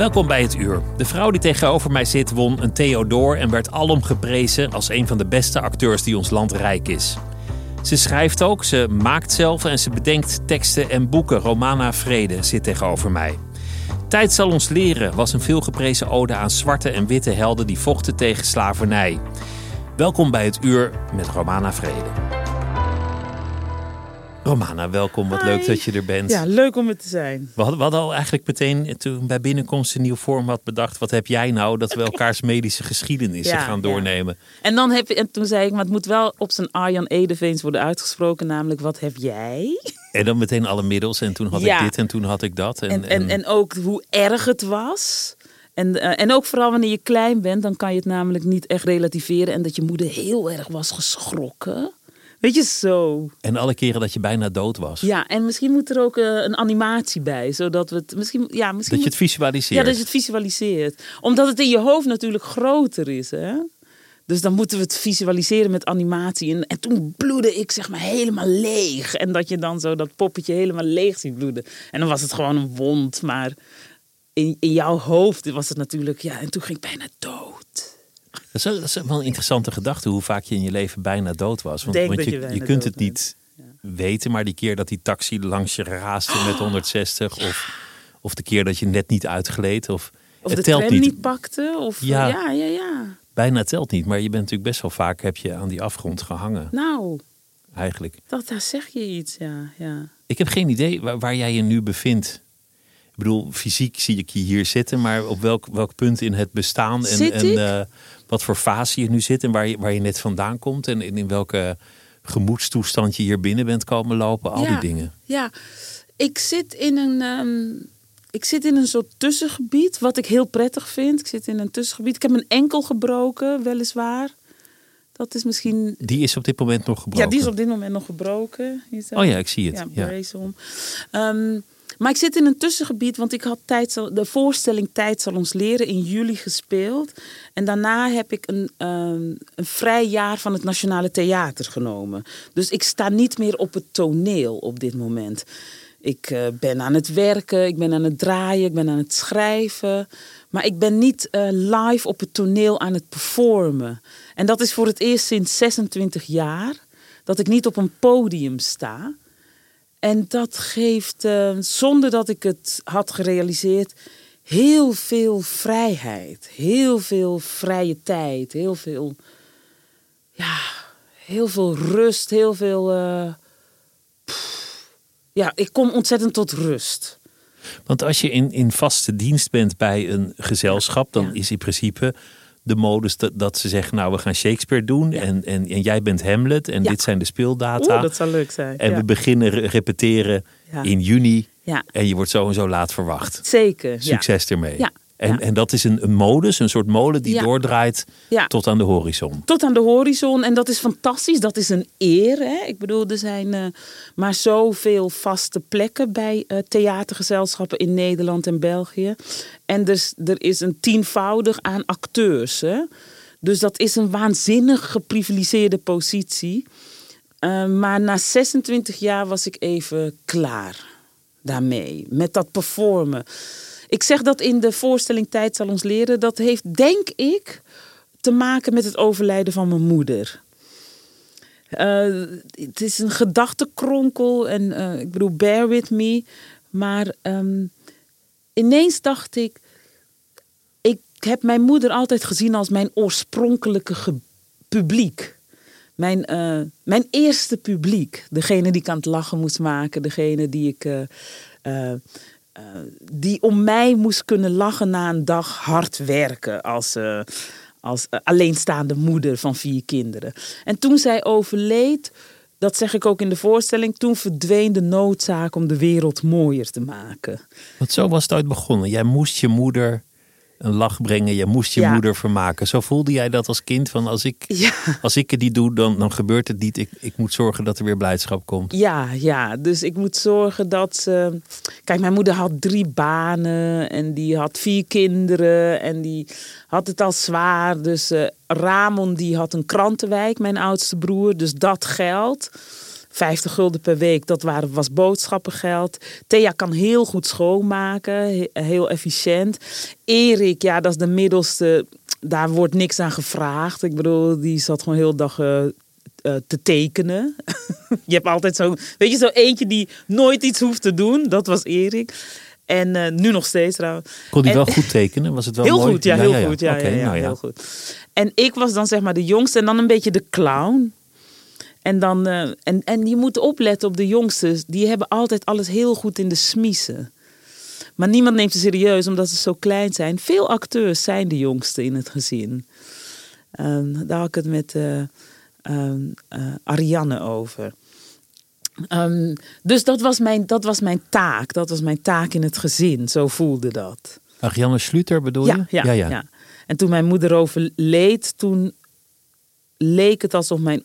Welkom bij het uur. De vrouw die tegenover mij zit won een Theodor en werd alom geprezen als een van de beste acteurs die ons land rijk is. Ze schrijft ook, ze maakt zelf en ze bedenkt teksten en boeken. Romana Vrede zit tegenover mij. Tijd zal ons leren was een veelgeprezen ode aan zwarte en witte helden die vochten tegen slavernij. Welkom bij het uur met Romana Vrede. Romana, welkom. Wat leuk dat je er bent. Ja, leuk om het te zijn. We hadden, we hadden al eigenlijk meteen toen bij binnenkomst een nieuw vorm had bedacht. Wat heb jij nou? Dat we elkaars medische geschiedenissen Ja, gaan ja. doornemen. En, dan heb je, en toen zei ik, maar het moet wel op zijn Arjan Edeveens worden uitgesproken. Namelijk, wat heb jij? En dan meteen alle middels. En toen had Ja. ik dit en toen had ik dat. En, en, en ook hoe erg het was. En, eh, en ook vooral wanneer je klein bent, dan kan je het namelijk niet echt relativeren. En dat je moeder heel erg was geschrokken. Weet je, zo. en alle keren dat je bijna dood was. Ja, en misschien moet er ook eh, een animatie bij. Zodat we het misschien... Ja, misschien Dat je het visualiseert. Ja, dat je het visualiseert. Omdat het in je hoofd natuurlijk groter is. Hè? Dus dan moeten we het visualiseren met animatie. En, en toen bloedde ik zeg maar helemaal leeg. En dat je dan zo dat poppetje helemaal leeg ziet bloeden. En dan was het gewoon een wond. Maar in, in jouw hoofd was het natuurlijk... Ja, en toen ging ik bijna dood. Dat is, wel- dat is wel een interessante gedachte hoe vaak je in je leven bijna dood was. Want, want je, je kunt het niet weten, maar die keer dat die taxi langs je raasde met 160 of, of de keer dat je net niet uitgleed of, Of het de telt tram niet. niet, pakte. Of, Ja. ja, ja, ja. Bijna telt niet, maar je bent natuurlijk best wel vaak heb je aan die afgrond gehangen Nou, eigenlijk. dat, daar zeg je iets, ja. ja. Ik heb geen idee waar, waar jij je nu bevindt. Ik bedoel, fysiek zie ik je hier zitten, maar op welk, welk punt in het bestaan en, en eh, wat voor fase je nu zit en waar je, waar je net vandaan komt en in, in welke gemoedstoestand je hier binnen bent komen lopen, al die dingen. Ja, ik zit in een. ehm, ik zit in een soort tussengebied, wat ik heel prettig vind. Ik zit in een tussengebied. Ik heb mijn enkel gebroken, weliswaar. Dat is misschien. Die is op dit moment nog gebroken. Ja, die is op dit moment nog gebroken. Oh ja, ik zie het. Ja, Ja. brace om. Ehm, maar ik zit in een tussengebied, want ik had tijd, zal- de voorstelling Tijd zal ons leren in juli gespeeld. En daarna heb ik een, ehm, een vrij jaar van het Nationale Theater genomen. Dus ik sta niet meer op het toneel op dit moment. Ik eh, ben aan het werken, ik ben aan het draaien, ik ben aan het schrijven. Maar ik ben niet eh, live op het toneel aan het performen. En dat is voor het eerst sinds 26 jaar dat ik niet op een podium sta. En dat geeft, eh, zonder dat ik het had gerealiseerd, heel veel vrijheid. Heel veel vrije tijd. Heel veel, ja, heel veel rust. Heel veel. Ja, ik kom ontzettend tot rust. Want als je in, in vaste dienst bent bij een gezelschap, dan Ja. is in principe de modus dat, dat ze zeggen, nou we gaan Shakespeare doen Ja. en, en, en jij bent Hamlet en Ja. dit zijn de speeldata. Oeh, dat zou leuk zijn. En we beginnen re- repeteren in juni en je wordt zo en zo laat verwacht. zeker. Succes ermee. Ja. En, Ja. en dat is een, een modus, een soort molen die Ja. doordraait Ja. tot aan de horizon. Tot aan de horizon. En dat is fantastisch. Dat is een eer. Hè? Ik bedoel, er zijn eh, maar zoveel vaste plekken bij eh, theatergezelschappen in Nederland en België. En dus, er is een tienvoudig aan acteurs. Hè? Dus dat is een waanzinnig geprivilegeerde positie. Eh, maar na 26 jaar was ik even klaar daarmee. Met dat performen. Ik zeg dat in de voorstelling Tijd zal ons leren. Dat heeft, denk ik, te maken met het overlijden van mijn moeder. Eh, het is een gedachtenkronkel en eh, ik bedoel, bear with me. Maar ehm, ineens dacht ik, ik heb mijn moeder altijd gezien als mijn oorspronkelijke publiek. Mijn, eh, mijn eerste publiek. Degene die ik aan het lachen moest maken. Degene die ik die om mij moest kunnen lachen na een dag hard werken als, uh, als uh, alleenstaande moeder van vier kinderen. En toen zij overleed, dat zeg ik ook in de voorstelling, toen verdween de noodzaak om de wereld mooier te maken. Want zo was het ooit begonnen. Jij moest je moeder een lach brengen. Je moest je moeder vermaken. Zo voelde jij dat als kind? Van als ik, ja. als ik het niet doe, dan, dan gebeurt het niet. Ik, ik moet zorgen dat er weer blijdschap komt. Ja, ja, dus ik moet zorgen dat ze. Kijk, mijn moeder had drie banen en die had vier kinderen en die had het al zwaar. Dus uh, Ramon die had een krantenwijk, mijn oudste broer. Dus dat geld. 50 gulden per week, dat waren, was boodschappengeld. Thea kan heel goed schoonmaken, heel efficiënt. Erik, ja, dat is de middelste, daar wordt niks aan gevraagd. Ik bedoel, die zat gewoon heel dag uh, te tekenen. je hebt altijd zo, weet je, zo eentje die nooit iets hoeft te doen. Dat was Erik. En uh, nu nog steeds trouwens. Kon hij wel goed tekenen? Was het wel heel mooi? Goed, ja, heel ja, goed. Ja, okay, ja, nou heel goed. En ik was dan zeg maar de jongste en dan een beetje de clown. En, dan, uh, en, en je moet opletten op de jongsten. Die hebben altijd alles heel goed in de smiezen. Maar niemand neemt ze serieus omdat ze zo klein zijn. Veel acteurs zijn de jongste in het gezin. Um, daar had ik het met uh, um, uh, Ariane over. Um, dus dat was, mijn, dat was mijn taak. Dat was mijn taak in het gezin. Zo voelde dat. Ariane Schluter bedoel ja, je? Ja, ja, ja. En toen mijn moeder overleed, toen leek het alsof mijn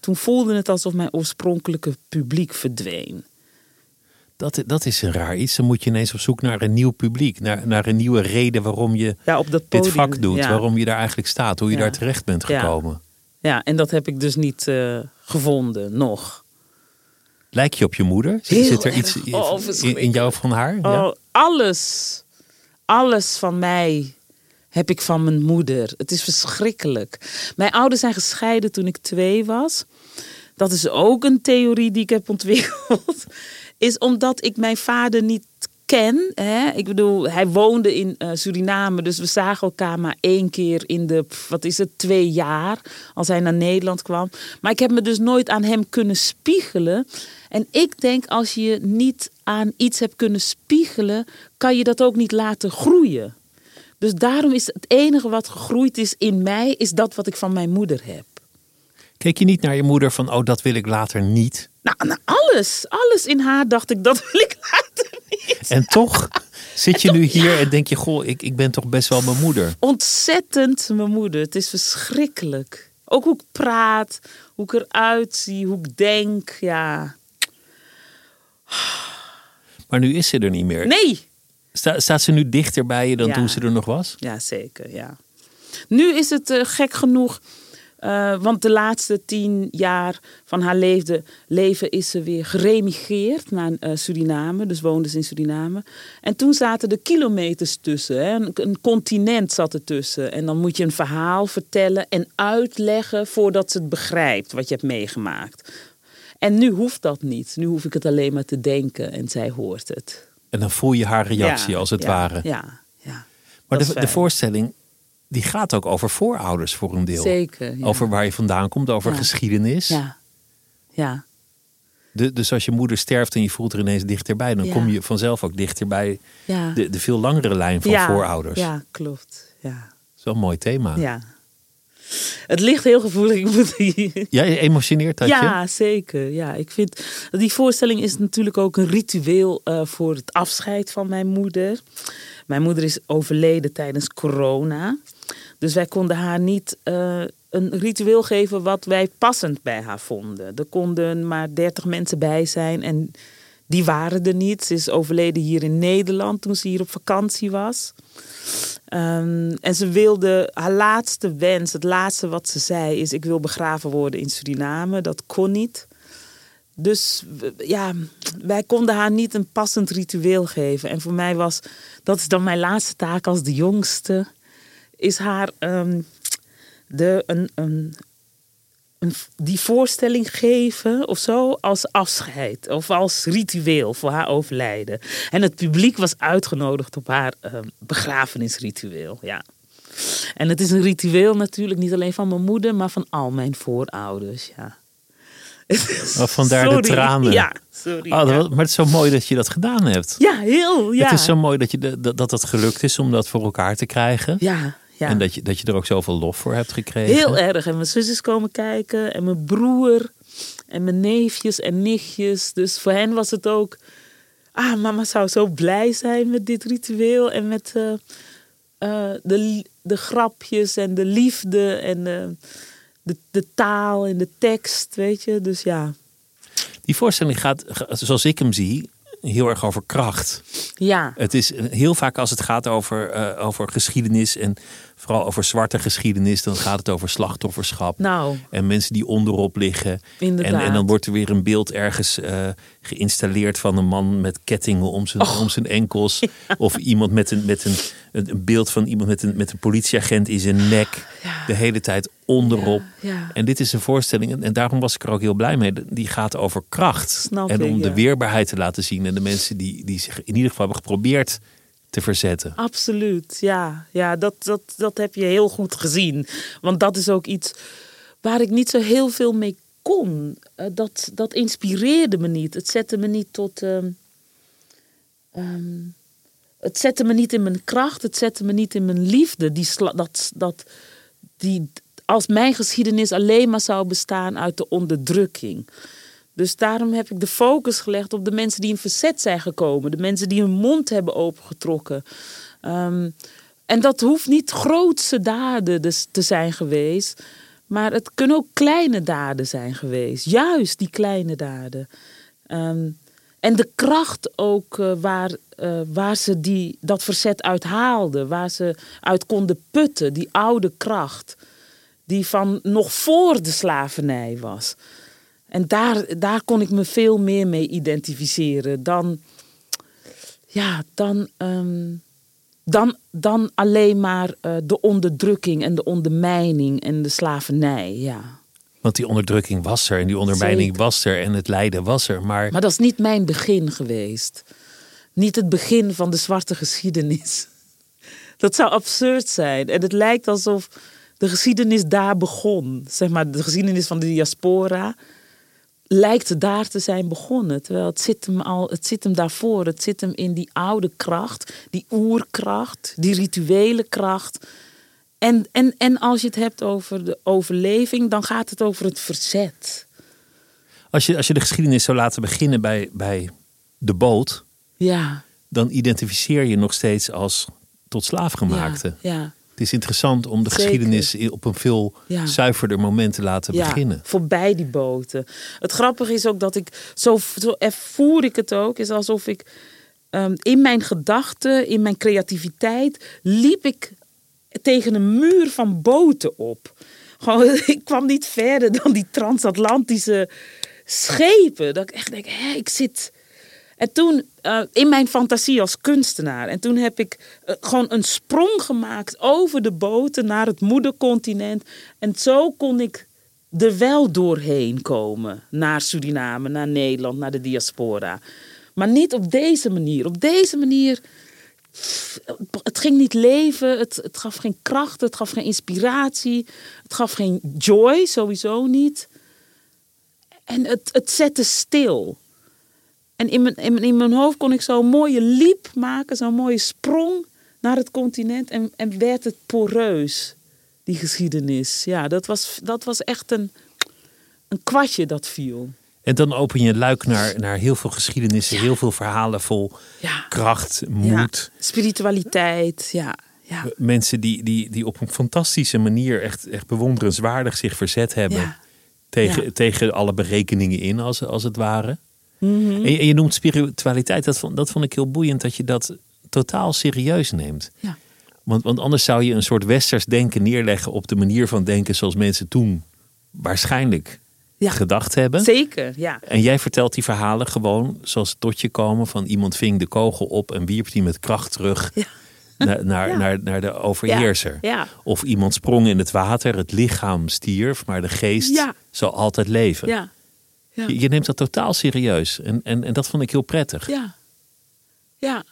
toen voelde het alsof mijn oorspronkelijke publiek verdween. Dat, dat is een raar iets. Dan moet je ineens op zoek naar een nieuw publiek. Naar, naar een nieuwe reden waarom je ja, op dat dit vak doet. Waarom je daar eigenlijk staat. Hoe je daar terecht bent gekomen. Ja, en dat heb ik dus niet uh, gevonden, nog. Lijk je op je moeder? Heel Zit er iets oh, in, in jou van haar? Oh, alles. Alles van mij heb ik van mijn moeder. Het is verschrikkelijk. Mijn ouders zijn gescheiden toen ik twee was. Dat is ook een theorie die ik heb ontwikkeld. Is omdat ik mijn vader niet ken. Hè? Ik bedoel, hij woonde in uh, Suriname, dus we zagen elkaar maar één keer in de, wat is het, twee jaar, als hij naar Nederland kwam. Maar ik heb me dus nooit aan hem kunnen spiegelen. En ik denk, als je niet aan iets hebt kunnen spiegelen, kan je dat ook niet laten groeien. Dus daarom is het enige wat gegroeid is in mij, is dat wat ik van mijn moeder heb. Keek je niet naar je moeder van, oh, dat wil ik later niet? Nou, nou alles. Alles in haar dacht ik, dat wil ik later niet. En toch zit je nu hier en denk je, goh, ik, ik ben toch best wel mijn moeder. Ontzettend mijn moeder. Het is verschrikkelijk. Ook hoe ik praat, hoe ik eruit zie, hoe ik denk, ja. Maar nu is ze er niet meer. Nee, Sta, staat ze nu dichter bij je dan Ja. toen ze er nog was? Ja, zeker. Ja. Nu is het eh, gek genoeg. eh, want de laatste tien jaar van haar leefde, leven is ze weer geremigreerd naar eh, Suriname. Dus woonde ze in Suriname. En toen zaten er kilometers tussen. Hè. Een, een continent zat er tussen. En dan moet je een verhaal vertellen en uitleggen voordat ze het begrijpt wat je hebt meegemaakt. En nu hoeft dat niet. Nu hoef ik het alleen maar te denken en zij hoort het. En dan voel je haar reactie Ja, als het ja, ware. Ja, ja. maar de, de voorstelling die gaat ook over voorouders voor een deel. Zeker. Ja. Over waar je vandaan komt, over geschiedenis. Ja. Ja. De, dus als je moeder sterft en je voelt er ineens dichterbij, dan kom je vanzelf ook dichterbij de, de veel langere lijn van voorouders. Ja, klopt. Ja. Dat is wel een mooi thema. ja. Het ligt heel gevoelig. Ik moet hier. Ja, je emotioneert dat je? Ja, zeker. Ja, ik vind die voorstelling is natuurlijk ook een ritueel eh, voor het afscheid van mijn moeder. Mijn moeder is overleden tijdens corona. Dus wij konden haar niet eh, een ritueel geven wat wij passend bij haar vonden. Er konden maar 30 mensen bij zijn en die waren er niet. Ze is overleden hier in Nederland toen ze hier op vakantie was. Ehm, en ze wilde, haar laatste wens, het laatste wat ze zei, is: Ik wil begraven worden in Suriname. Dat kon niet. Dus ja, wij konden haar niet een passend ritueel geven. En voor mij was, dat is dan mijn laatste taak als de jongste, is haar ehm, de, een, een, die voorstelling geven of zo als afscheid of als ritueel voor haar overlijden. En het publiek was uitgenodigd op haar ehm, begrafenisritueel. Ja. En het is een ritueel natuurlijk niet alleen van mijn moeder, maar van al mijn voorouders. Ja. Oh, vandaar de tranen. Ja, sorry. Oh, dat maar het is zo mooi dat je dat gedaan hebt. Ja, heel. Ja. Het is zo mooi dat, je de- dat, dat het gelukt is om dat voor elkaar te krijgen. Ja, ja. En dat je, dat je er ook zoveel lof voor hebt gekregen. Heel erg. En mijn zus is komen kijken. En mijn broer. En mijn neefjes en nichtjes. Dus voor hen was het ook... Ah, mama zou zo blij zijn met dit ritueel. En met eh, eh, de, de grapjes en de liefde. En eh, de, de taal en de tekst, weet je. Dus ja. Die voorstelling gaat, ga- zoals ik hem zie, heel erg over kracht. Ja. Het is heel vaak als het gaat over, over geschiedenis en vooral over zwarte geschiedenis, dan gaat het over slachtofferschap. Nou, En mensen die onderop liggen. En, inderdaad. en dan wordt er weer een beeld ergens eh, geïnstalleerd van een man met kettingen om zijn, Oh. om zijn enkels. Of iemand met, een, met een, een, beeld van iemand met een, met een politieagent in zijn nek. Ja. De hele tijd onderop. Ja. En dit is een voorstelling, en- daarom was ik er ook heel blij mee. Die gaat over kracht. Snap en om de weerbaarheid te laten zien. En de mensen die, die zich in ieder geval hebben geprobeerd te verzetten. Absoluut, ja. Ja, dat, dat, dat heb je heel goed gezien. Want dat is ook iets waar ik niet zo heel veel mee kon. Eh, dat, dat inspireerde me niet. Het zette me niet tot. ehm, ehm, het zette me niet in mijn kracht. Het zette me niet in mijn liefde. Die, dat, dat, die, als mijn geschiedenis alleen maar zou bestaan uit de onderdrukking. Dus daarom heb ik de focus gelegd op de mensen die in verzet zijn gekomen. De mensen die hun mond hebben opengetrokken. Ehm, en dat hoeft niet grootse daden dus te zijn geweest. Maar het kunnen ook kleine daden zijn geweest. Juist die kleine daden. Ehm, en de kracht ook eh, waar, eh, waar ze die, dat verzet uit haalden. Waar ze uit konden putten. Die oude kracht. Die van nog voor de slavernij was. En daar, daar kon ik me veel meer mee identificeren dan, ja, dan, ehm, dan, dan alleen maar eh, de onderdrukking en de ondermijning en de slavernij. Ja. Want die onderdrukking was er en die ondermijning Zeker. was er en het lijden was er. Maar Maar dat is niet mijn begin geweest. Niet het begin van de zwarte geschiedenis. Dat zou absurd zijn. En het lijkt alsof de geschiedenis daar begon. Zeg maar, de geschiedenis van de diaspora lijkt daar te zijn begonnen. Terwijl het zit hem al, het zit hem daarvoor. Het zit hem in die oude kracht, die oerkracht, die rituele kracht. En, en, en als je het hebt over de overleving, dan gaat het over het verzet. als je, als je de geschiedenis zou laten beginnen bij, bij de boot, Ja. dan identificeer je nog steeds als tot slaafgemaakte. Ja, ja. Het is interessant om de Zeker. geschiedenis op een veel Ja. zuiverder moment te laten ja, beginnen. voorbij die boten. Het grappige is ook dat ik, zo, zo ervoer ik het ook, is alsof ik ehm, in mijn gedachten, in mijn creativiteit, liep ik tegen een muur van boten op. Gewoon, ik kwam niet verder dan die transatlantische schepen. Dat ik echt denk, hé, ik zit... En toen, eh, in mijn fantasie als kunstenaar. En toen heb ik eh, gewoon een sprong gemaakt over de boten naar het moedercontinent. En zo kon ik er wel doorheen komen. Naar Suriname, naar Nederland, naar de diaspora. Maar niet op deze manier. Op deze manier. Het ging niet leven, het, het gaf geen kracht, het gaf geen inspiratie, het gaf geen joy, sowieso niet. En het, het zette stil. En in mijn, in, mijn, in mijn hoofd kon ik zo'n mooie liep maken, zo'n mooie sprong naar het continent. En, en werd het poreus, die geschiedenis. Ja, dat was, dat was echt een, een kwartje dat viel. En dan open je luik naar, naar heel veel geschiedenissen, heel veel verhalen vol Ja. kracht, Ja, moed. spiritualiteit, ja. ja. Mensen die, die, die op een fantastische manier echt, echt bewonderenswaardig zich verzet hebben. Ja. Tegen, Ja. tegen alle berekeningen in, als, als het ware. Mhm. En, je, noemt spiritualiteit, dat vond, dat vond ik heel boeiend dat je dat totaal serieus neemt. Ja. Want, want anders zou je een soort westers denken neerleggen op de manier van denken zoals mensen toen waarschijnlijk Ja. gedacht hebben. Zeker, ja. En jij vertelt die verhalen gewoon zoals tot je komen. Van iemand ving de kogel op en wierp die met kracht terug Ja. naar, naar, Ja. naar, naar de overheerser. Ja. Of iemand sprong in het water, het lichaam stierf, maar de geest zal altijd leven. Ja. Je, je neemt dat totaal serieus. En, en, en dat vond ik heel prettig. Ja. Ja.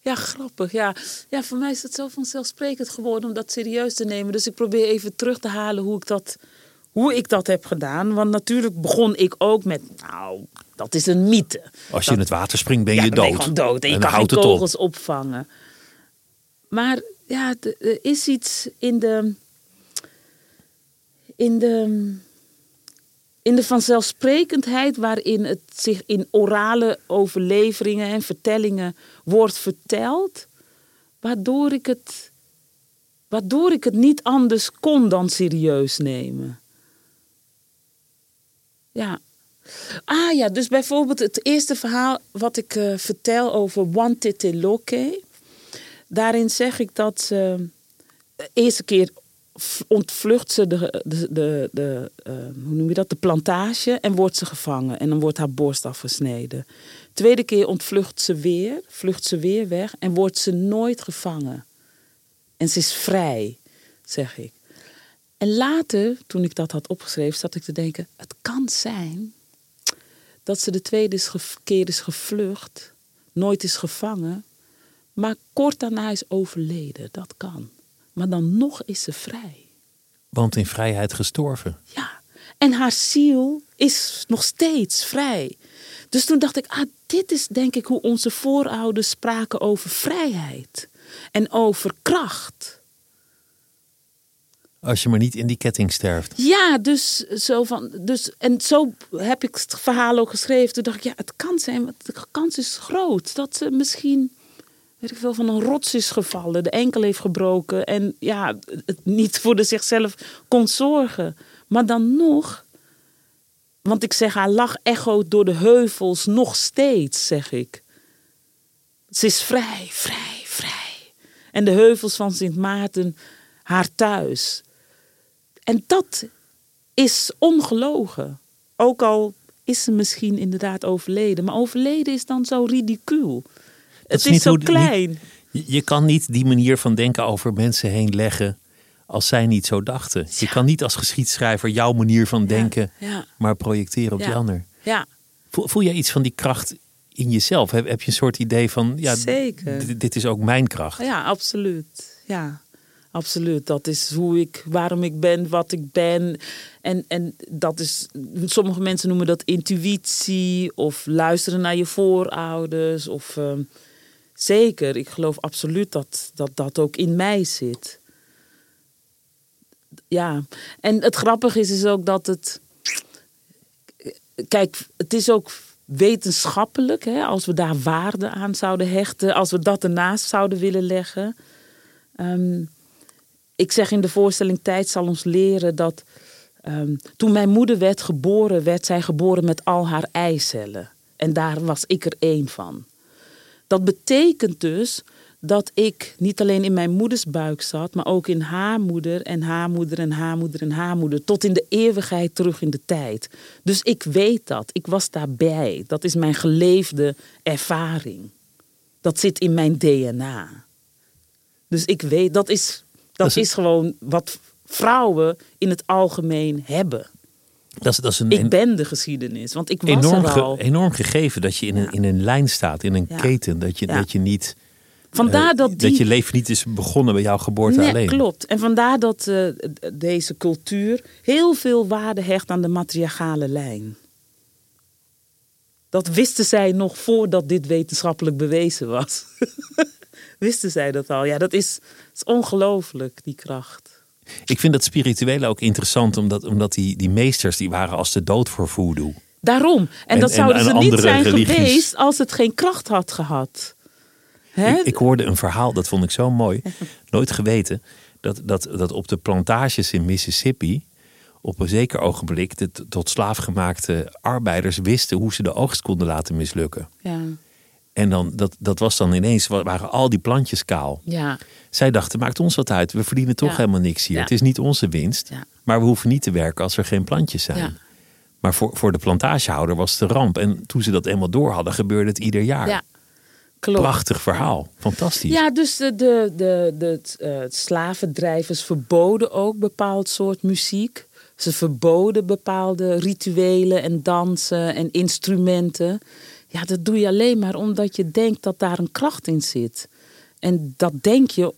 Ja, grappig. Ja. ja, voor mij is het zo vanzelfsprekend geworden om dat serieus te nemen. Dus ik probeer even terug te halen hoe ik dat, hoe ik dat heb gedaan. Want natuurlijk begon ik ook met, nou, dat is een mythe. Als je Dat- in het water springt, ben ja, je dan ben dood. je dood. En je En kan geen op. opvangen. Maar ja, er is iets in de... In de... In de vanzelfsprekendheid waarin het zich in orale overleveringen en vertellingen wordt verteld, waardoor ik het, waardoor ik het niet anders kon dan serieus nemen. Ja. Ah ja, dus bijvoorbeeld het eerste verhaal wat ik eh, vertel over Wantiteloke. Daarin zeg ik dat ze de eerste keer ontvlucht ze de, de, de, de, eh, hoe noem je dat, de plantage en wordt ze gevangen. En dan wordt haar borst afgesneden. Tweede keer ontvlucht ze weer, vlucht ze weer weg en wordt ze nooit gevangen. En ze is vrij, zeg ik. En later, toen ik dat had opgeschreven, zat ik te denken: het kan zijn dat ze de tweede keer is gevlucht, nooit is gevangen, maar kort daarna is overleden. Dat kan. Maar dan nog is ze vrij. Want in vrijheid gestorven. Ja. En haar ziel is nog steeds vrij. Dus toen dacht ik, ah, dit is denk ik hoe onze voorouders spraken over vrijheid en over kracht. Als je maar niet in die ketting sterft. Ja, dus zo van. Dus, en zo heb ik het verhaal ook geschreven. Toen dacht ik, ja, het kan zijn, want de kans is groot dat ze misschien. Weet ik veel, van een rots is gevallen, de enkel heeft gebroken en ja, het niet voor de zichzelf kon zorgen. Maar dan nog, want ik zeg, haar lach echoot door de heuvels nog steeds, zeg ik. Ze is vrij, vrij, vrij. En de heuvels van Sint Maarten, haar thuis. En dat is ongelogen. Ook al is ze misschien inderdaad overleden. Maar overleden is dan zo ridicuul. Het is, zo hoe klein. Je, je kan niet die manier van denken over mensen heen leggen als zij niet zo dachten. Je kan niet als geschiedschrijver jouw manier van denken ja. maar projecteren op die ander. Ja, Voel, voel jij iets van die kracht in jezelf? Heb, heb je een soort idee van, ja, Zeker. dit is ook mijn kracht. ja, absoluut. Ja, absoluut. Dat is hoe ik, waarom ik ben, wat ik ben. En, en dat is, sommige mensen noemen dat intuïtie of luisteren naar je voorouders. Of, ehm, zeker, ik geloof absoluut dat, dat dat ook in mij zit. Ja, en het grappige is, is ook dat het. Kijk, het is ook wetenschappelijk, hè, als we daar waarde aan zouden hechten, als we dat ernaast zouden willen leggen. Ehm, ik zeg in de voorstelling Tijd zal ons leren dat ehm, toen mijn moeder werd geboren, werd zij geboren met al haar eicellen. En daar was ik er één van. Dat betekent dus dat ik niet alleen in mijn moeders buik zat, maar ook in haar moeder en haar moeder en haar moeder en haar moeder. Tot in de eeuwigheid terug in de tijd. Dus ik weet dat. Ik was daarbij. Dat is mijn geleefde ervaring. Dat zit in mijn DNA. Dus ik weet, dat is, dat Dat is- is gewoon wat vrouwen in het algemeen hebben. Dat is, dat is een Ik en- ben de geschiedenis, want ik was enorm, er ge- al. enorm gegeven dat je in een, in een lijn staat, in een Ja. keten. Dat je, Ja. dat je niet. Vandaar eh, dat die... dat je leven niet is begonnen bij jouw geboorte Nee, alleen. klopt. En vandaar dat eh, deze cultuur heel veel waarde hecht aan de matriarchale lijn. Dat wisten zij nog voordat dit wetenschappelijk bewezen was. wisten zij dat al? Ja, dat is, is ongelooflijk, die kracht. Ik vind dat spirituele ook interessant, omdat, omdat die, die meesters die waren als de dood voor voodoo. Daarom. En, En- dat en- zouden en ze niet zijn religies. geweest als het geen kracht had gehad. Hè? Ik, ik hoorde een verhaal, dat vond ik zo mooi. Nooit geweten. Dat, dat, dat op de plantages in Mississippi. op een zeker ogenblik. de tot slaafgemaakte arbeiders wisten hoe ze de oogst konden laten mislukken. ja. En dan, dat, dat was dan ineens. wa- waren al die plantjes kaal. ja. Zij dachten: maakt ons wat uit. We verdienen toch Ja. helemaal niks hier. Ja. Het is niet onze winst. Ja. Maar we hoeven niet te werken als er geen plantjes zijn. Ja. Maar voor, voor de plantagehouder was het een ramp. En toen ze dat eenmaal door hadden, gebeurde het ieder jaar. ja. Klopt. Prachtig verhaal. Fantastisch. Ja, dus de, de, de, de het, eh, slavendrijvers verboden ook bepaald soort muziek. Ze verboden bepaalde rituelen en dansen en instrumenten. Ja, dat doe je alleen maar omdat je denkt dat daar een kracht in zit. En dat denk je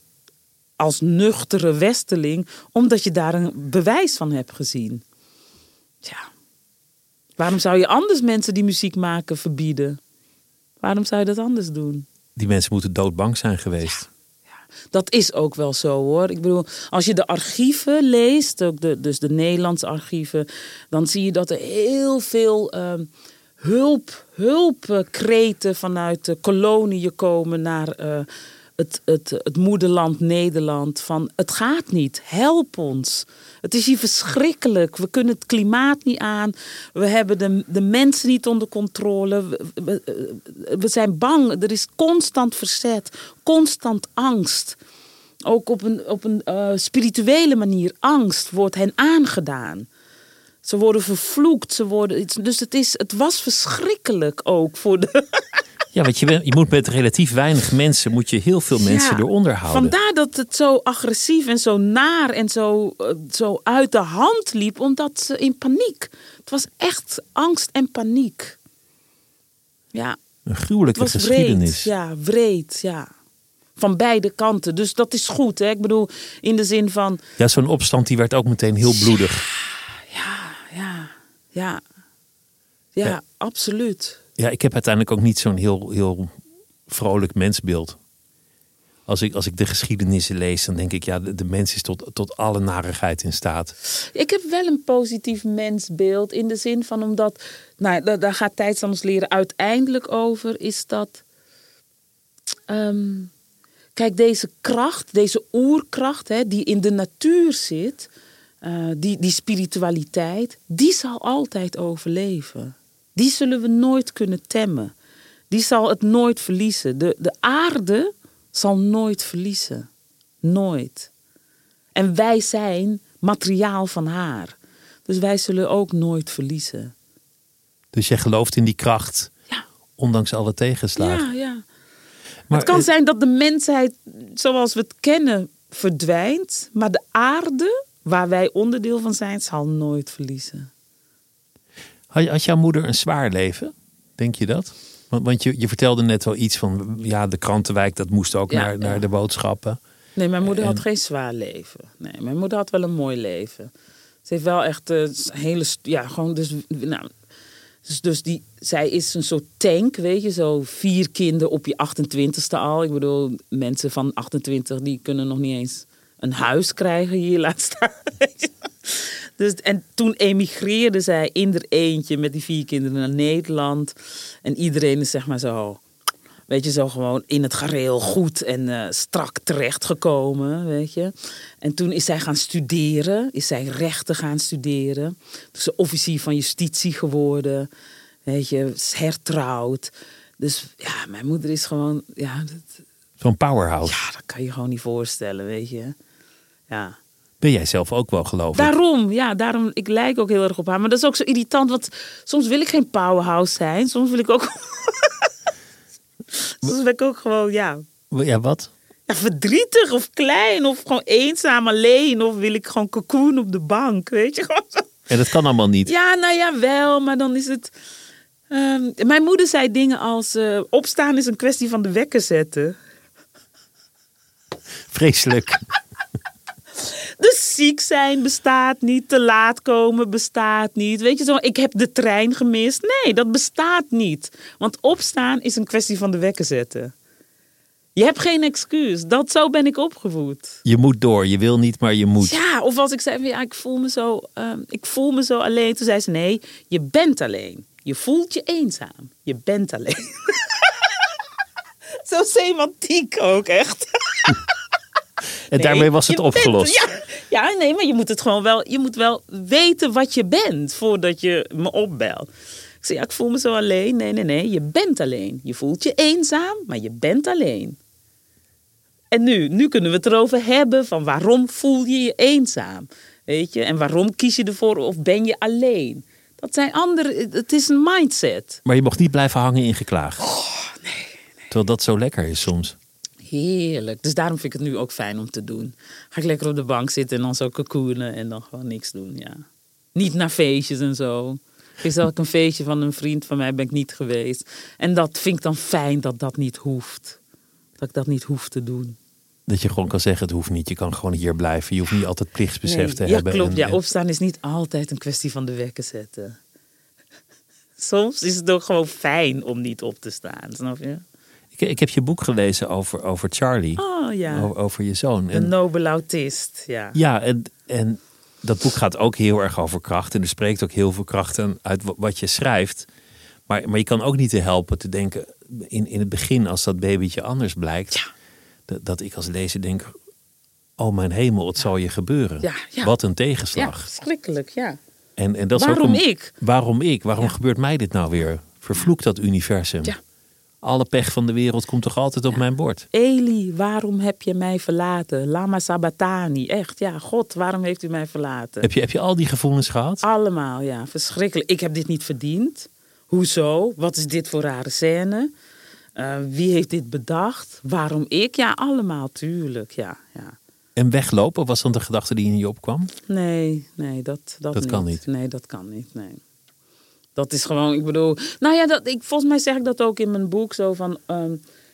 als nuchtere westeling, omdat je daar een bewijs van hebt gezien. Ja. Waarom zou je anders mensen die muziek maken verbieden? Waarom zou je dat anders doen? Die mensen moeten doodbang zijn geweest. Dat is ook wel zo hoor. Ik bedoel, als je de archieven leest, ook de, dus de Nederlandse archieven, dan zie je dat er heel veel ehm, hulp, hulpkreten vanuit de koloniën komen naar eh, het, het, het moederland Nederland. Van het gaat niet, help ons. Het is hier verschrikkelijk. We kunnen het klimaat niet aan. We hebben de, de mensen niet onder controle. We, we zijn bang. Er is constant verzet, constant angst. Ook op een, op een spirituele manier. Angst wordt hen aangedaan. Ze worden vervloekt. Ze worden, dus het, is, het was verschrikkelijk ook voor de. Ja, want je, je moet met relatief weinig mensen moet je heel veel mensen Ja, eronder houden. Vandaar dat het zo agressief en zo naar en zo, eh, zo uit de hand liep, omdat ze in paniek. Het was echt angst en paniek. Ja, Een het gruwelijke was geschiedenis. wreed. Ja, wreed, ja. Van beide kanten. Dus dat is goed, hè? Ik bedoel, in de zin van, Ja, zo'n opstand die werd ook meteen heel bloedig. Ja, ja, absoluut. Ja, ik heb uiteindelijk ook niet zo'n heel, heel vrolijk mensbeeld. Als ik, als ik de geschiedenissen lees, dan denk ik, ja, de, de mens is tot, tot alle narigheid in staat. Ik heb wel een positief mensbeeld in de zin van omdat, nou, daar, daar gaat tijdstanders leren uiteindelijk over, is dat, ehm, kijk, deze kracht, deze oerkracht hè, die in de natuur zit, eh, die, die spiritualiteit, die zal altijd overleven. Die zullen we nooit kunnen temmen. Die zal het nooit verliezen. De, de aarde zal nooit verliezen. Nooit. En wij zijn materiaal van haar. Dus wij zullen ook nooit verliezen. Dus jij gelooft in die kracht, Ja, ondanks alle tegenslagen. ja, ja. Maar het kan eh, zijn dat de mensheid zoals we het kennen verdwijnt. Maar de aarde, waar wij onderdeel van zijn, zal nooit verliezen. Had, jouw moeder een zwaar leven? Denk je dat? Want, want je, je vertelde net wel iets van, ja, de krantenwijk, dat moest ook Ja, naar, ja. naar de boodschappen. Nee, mijn moeder had En- geen zwaar leven. Nee, mijn moeder had wel een mooi leven. Ze heeft wel echt eh, hele, ja, gewoon dus, nou, dus, dus die, zij is een soort tank, weet je, zo vier kinderen op je 28ste al. Ik bedoel, mensen van 28 die kunnen nog niet eens een huis krijgen hier, laat staan. Dus, en toen emigreerde zij in er eentje met die vier kinderen naar Nederland. En iedereen is zeg maar zo, weet je, zo gewoon in het gareel goed en eh, strak terechtgekomen, weet je. En toen is zij gaan studeren, is zij rechten gaan studeren. Dus ze officier van justitie geworden, weet je, is hertrouwd. Dus ja, mijn moeder is gewoon, ja, dat, Zo'n powerhouse. ja, dat kan je gewoon niet voorstellen, weet je. Ja. Ben jij zelf ook wel, geloof ik? Daarom, ja, daarom, ik lijk ook heel erg op haar. Maar dat is ook zo irritant, want soms wil ik geen powerhouse zijn. Soms wil ik ook... soms wil ik ook gewoon, ja, Ja, wat? ja, verdrietig of klein of gewoon eenzaam alleen. Of wil ik gewoon cocoon op de bank, weet je. Gewoon zo. En dat kan allemaal niet. Ja, nou ja, wel, maar dan is het... ehm, mijn moeder zei dingen als... eh, opstaan is een kwestie van de wekker zetten. Vreselijk. Dus ziek zijn bestaat niet, te laat komen bestaat niet. Weet je zo, ik heb de trein gemist. Nee, dat bestaat niet. Want opstaan is een kwestie van de wekker zetten. Je hebt geen excuus. Dat zo ben ik opgevoed. Je moet door. Je wil niet, maar je moet. Ja, of als ik zei, van, ja, ik voel me zo, ehm, ik voel me zo alleen. Toen zei ze, nee, je bent alleen. Je voelt je eenzaam. Je bent alleen. zo semantiek ook, echt. En Nee, daarmee was het bent- opgelost. ja, ja, nee, maar je moet het gewoon wel. Je moet wel weten wat je bent voordat je me opbelt. Ik zei, ja, ik voel me zo alleen. Nee, nee, nee, je bent alleen. Je voelt je eenzaam, maar je bent alleen. En nu, nu kunnen we het erover hebben van waarom voel je je eenzaam? Weet je, en waarom kies je ervoor of ben je alleen? Dat zijn andere, het is een mindset. Maar je mocht niet blijven hangen in geklaag. Oh, Terwijl dat zo lekker is soms. Heerlijk. Dus daarom vind ik het nu ook fijn om te doen. Ga ik lekker op de bank zitten en dan zo cocoonen en dan gewoon niks doen. Ja. Niet naar feestjes en zo. Gisteren had ik een feestje van een vriend van mij, ben ik niet geweest. En dat vind ik dan fijn dat dat niet hoeft. Dat ik dat niet hoef te doen. Dat je gewoon kan zeggen, het hoeft niet. Je kan gewoon hier blijven. Je hoeft niet altijd plichtsbesef Nee, te ja, hebben. klopt. En- ja, opstaan is niet altijd een kwestie van de wekker zetten. Soms is het ook gewoon fijn om niet op te staan, snap je? Ik, ik heb je boek gelezen over, over Charlie. Oh ja, Over, over je zoon. de En, nobel autist, ja. ja, en, en dat boek gaat ook heel erg over kracht. En er spreekt ook heel veel kracht aan- uit wa- wat je schrijft. Maar, maar je kan ook niet te helpen te denken... In, in het begin, als dat babytje anders blijkt... Ja. Dat, dat ik als lezer denk... Oh mijn hemel, het zal je gebeuren. Ja, ja. Wat een Ja, tegenslag. verschrikkelijk, ja. En, en dat is Waarom ook een- ik? Waarom ik? Waarom Ja. gebeurt mij dit nou weer? Vervloekt dat universum. Ja. Alle pech van de wereld komt toch altijd op mijn bord? Eli, waarom heb je mij verlaten? Lama Sabatani, echt, ja. God, waarom heeft u mij verlaten? Heb je, heb je al die gevoelens gehad? Allemaal, ja. Verschrikkelijk. Ik heb dit niet verdiend. Hoezo? Wat is dit voor rare scène? Eh, wie heeft dit bedacht? Waarom ik? Ja, allemaal, tuurlijk, ja. ja. En weglopen, was dan de gedachte die in je opkwam? Nee, nee, dat, dat, Dat kan niet. Nee, dat kan niet, nee. Dat is gewoon, ik bedoel... Nou ja, dat, ik, volgens mij zeg ik dat ook in mijn boek. Zo van, ehm,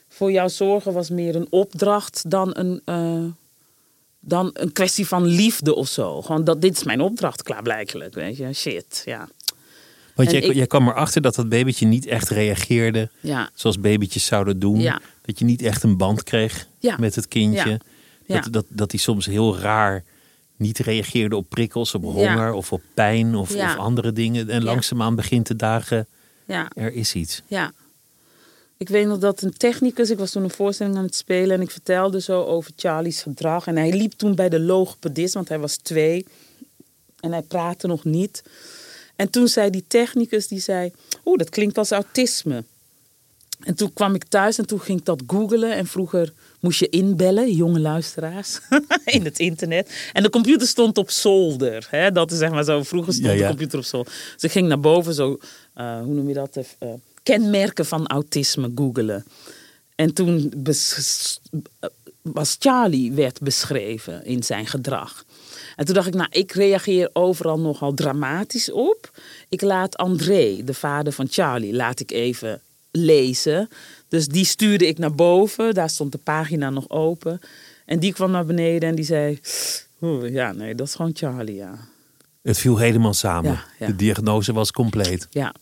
voor jouw zorgen was meer een opdracht dan een, eh, dan een kwestie van liefde of zo. Gewoon, dat, dit is mijn opdracht, klaarblijkelijk, weet je. Shit, ja. Want jij, ik- jij kwam erachter dat dat babytje niet echt reageerde Ja, zoals babytjes zouden doen. Ja. Dat je niet echt een band kreeg Ja. met het kindje. Dat, dat, dat hij soms heel raar niet reageerde op prikkels, op honger of op pijn of, Ja. of andere dingen. En langzaamaan begint te dagen, ja. er is iets. Ja. Ik weet nog dat een technicus, ik was toen een voorstelling aan het spelen en ik vertelde zo over Charlie's gedrag. En hij liep toen bij de logopedist, want hij was twee en hij praatte nog niet. En toen zei die technicus, die zei, oeh, dat klinkt als autisme. En toen kwam ik thuis en toen ging ik dat googelen. En vroeger moest je inbellen, jonge luisteraars, in het internet. En de computer stond op zolder. Hè? Dat is zeg maar zo, vroeger stond Ja, ja. de computer op zolder. Dus ik ging naar boven zo, eh, hoe noem je dat? Eh, kenmerken van autisme googelen. En toen was Charlie werd beschreven in zijn gedrag. En toen dacht ik, nou, ik reageer overal nogal dramatisch op. Ik laat André, de vader van Charlie, laat ik even lezen. Dus die stuurde ik naar boven. Daar stond de pagina nog open. En die kwam naar beneden en die zei... "Oeh, ja, nee, dat is gewoon Charlie, ja. Het viel helemaal samen. Ja, ja. De diagnose was compleet. Ja.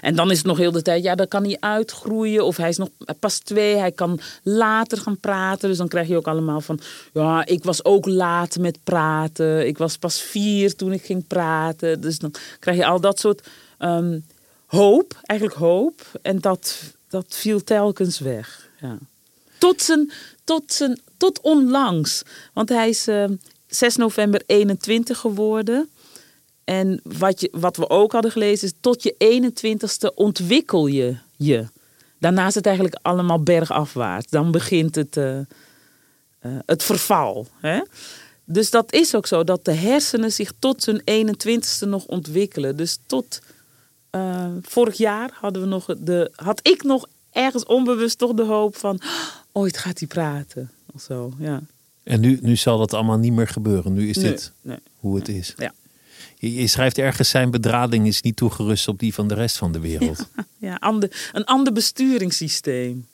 En dan is het nog heel de tijd, ja, dan kan hij uitgroeien. Of hij is nog pas twee, hij kan later gaan praten. Dus dan krijg je ook allemaal van, ja, ik was ook laat met praten. Ik was pas vier toen ik ging praten. Dus dan krijg je al dat soort ehm, hoop, eigenlijk hoop. En dat, dat viel telkens weg. Ja. Tot, zijn, tot, zijn, tot onlangs. Want hij is ehm, 6 november 21 geworden. En wat, je, wat we ook hadden gelezen is, tot je 21ste ontwikkel je je. Daarna is het eigenlijk allemaal bergafwaarts. Dan begint het, eh, eh, het verval. Hè? Dus dat is ook zo, dat de hersenen zich tot hun 21ste nog ontwikkelen. Dus tot eh, vorig jaar hadden we nog de, had ik nog ergens onbewust toch de hoop van... "Oh, ooit gaat hij praten. Of zo, ja. En nu, nu zal dat allemaal niet meer gebeuren. Nu is Nee, dit nee. hoe het is. Ja. Je, je schrijft ergens zijn bedrading is niet toegerust op die van de rest van de wereld. Ja, ander, een ander besturingssysteem.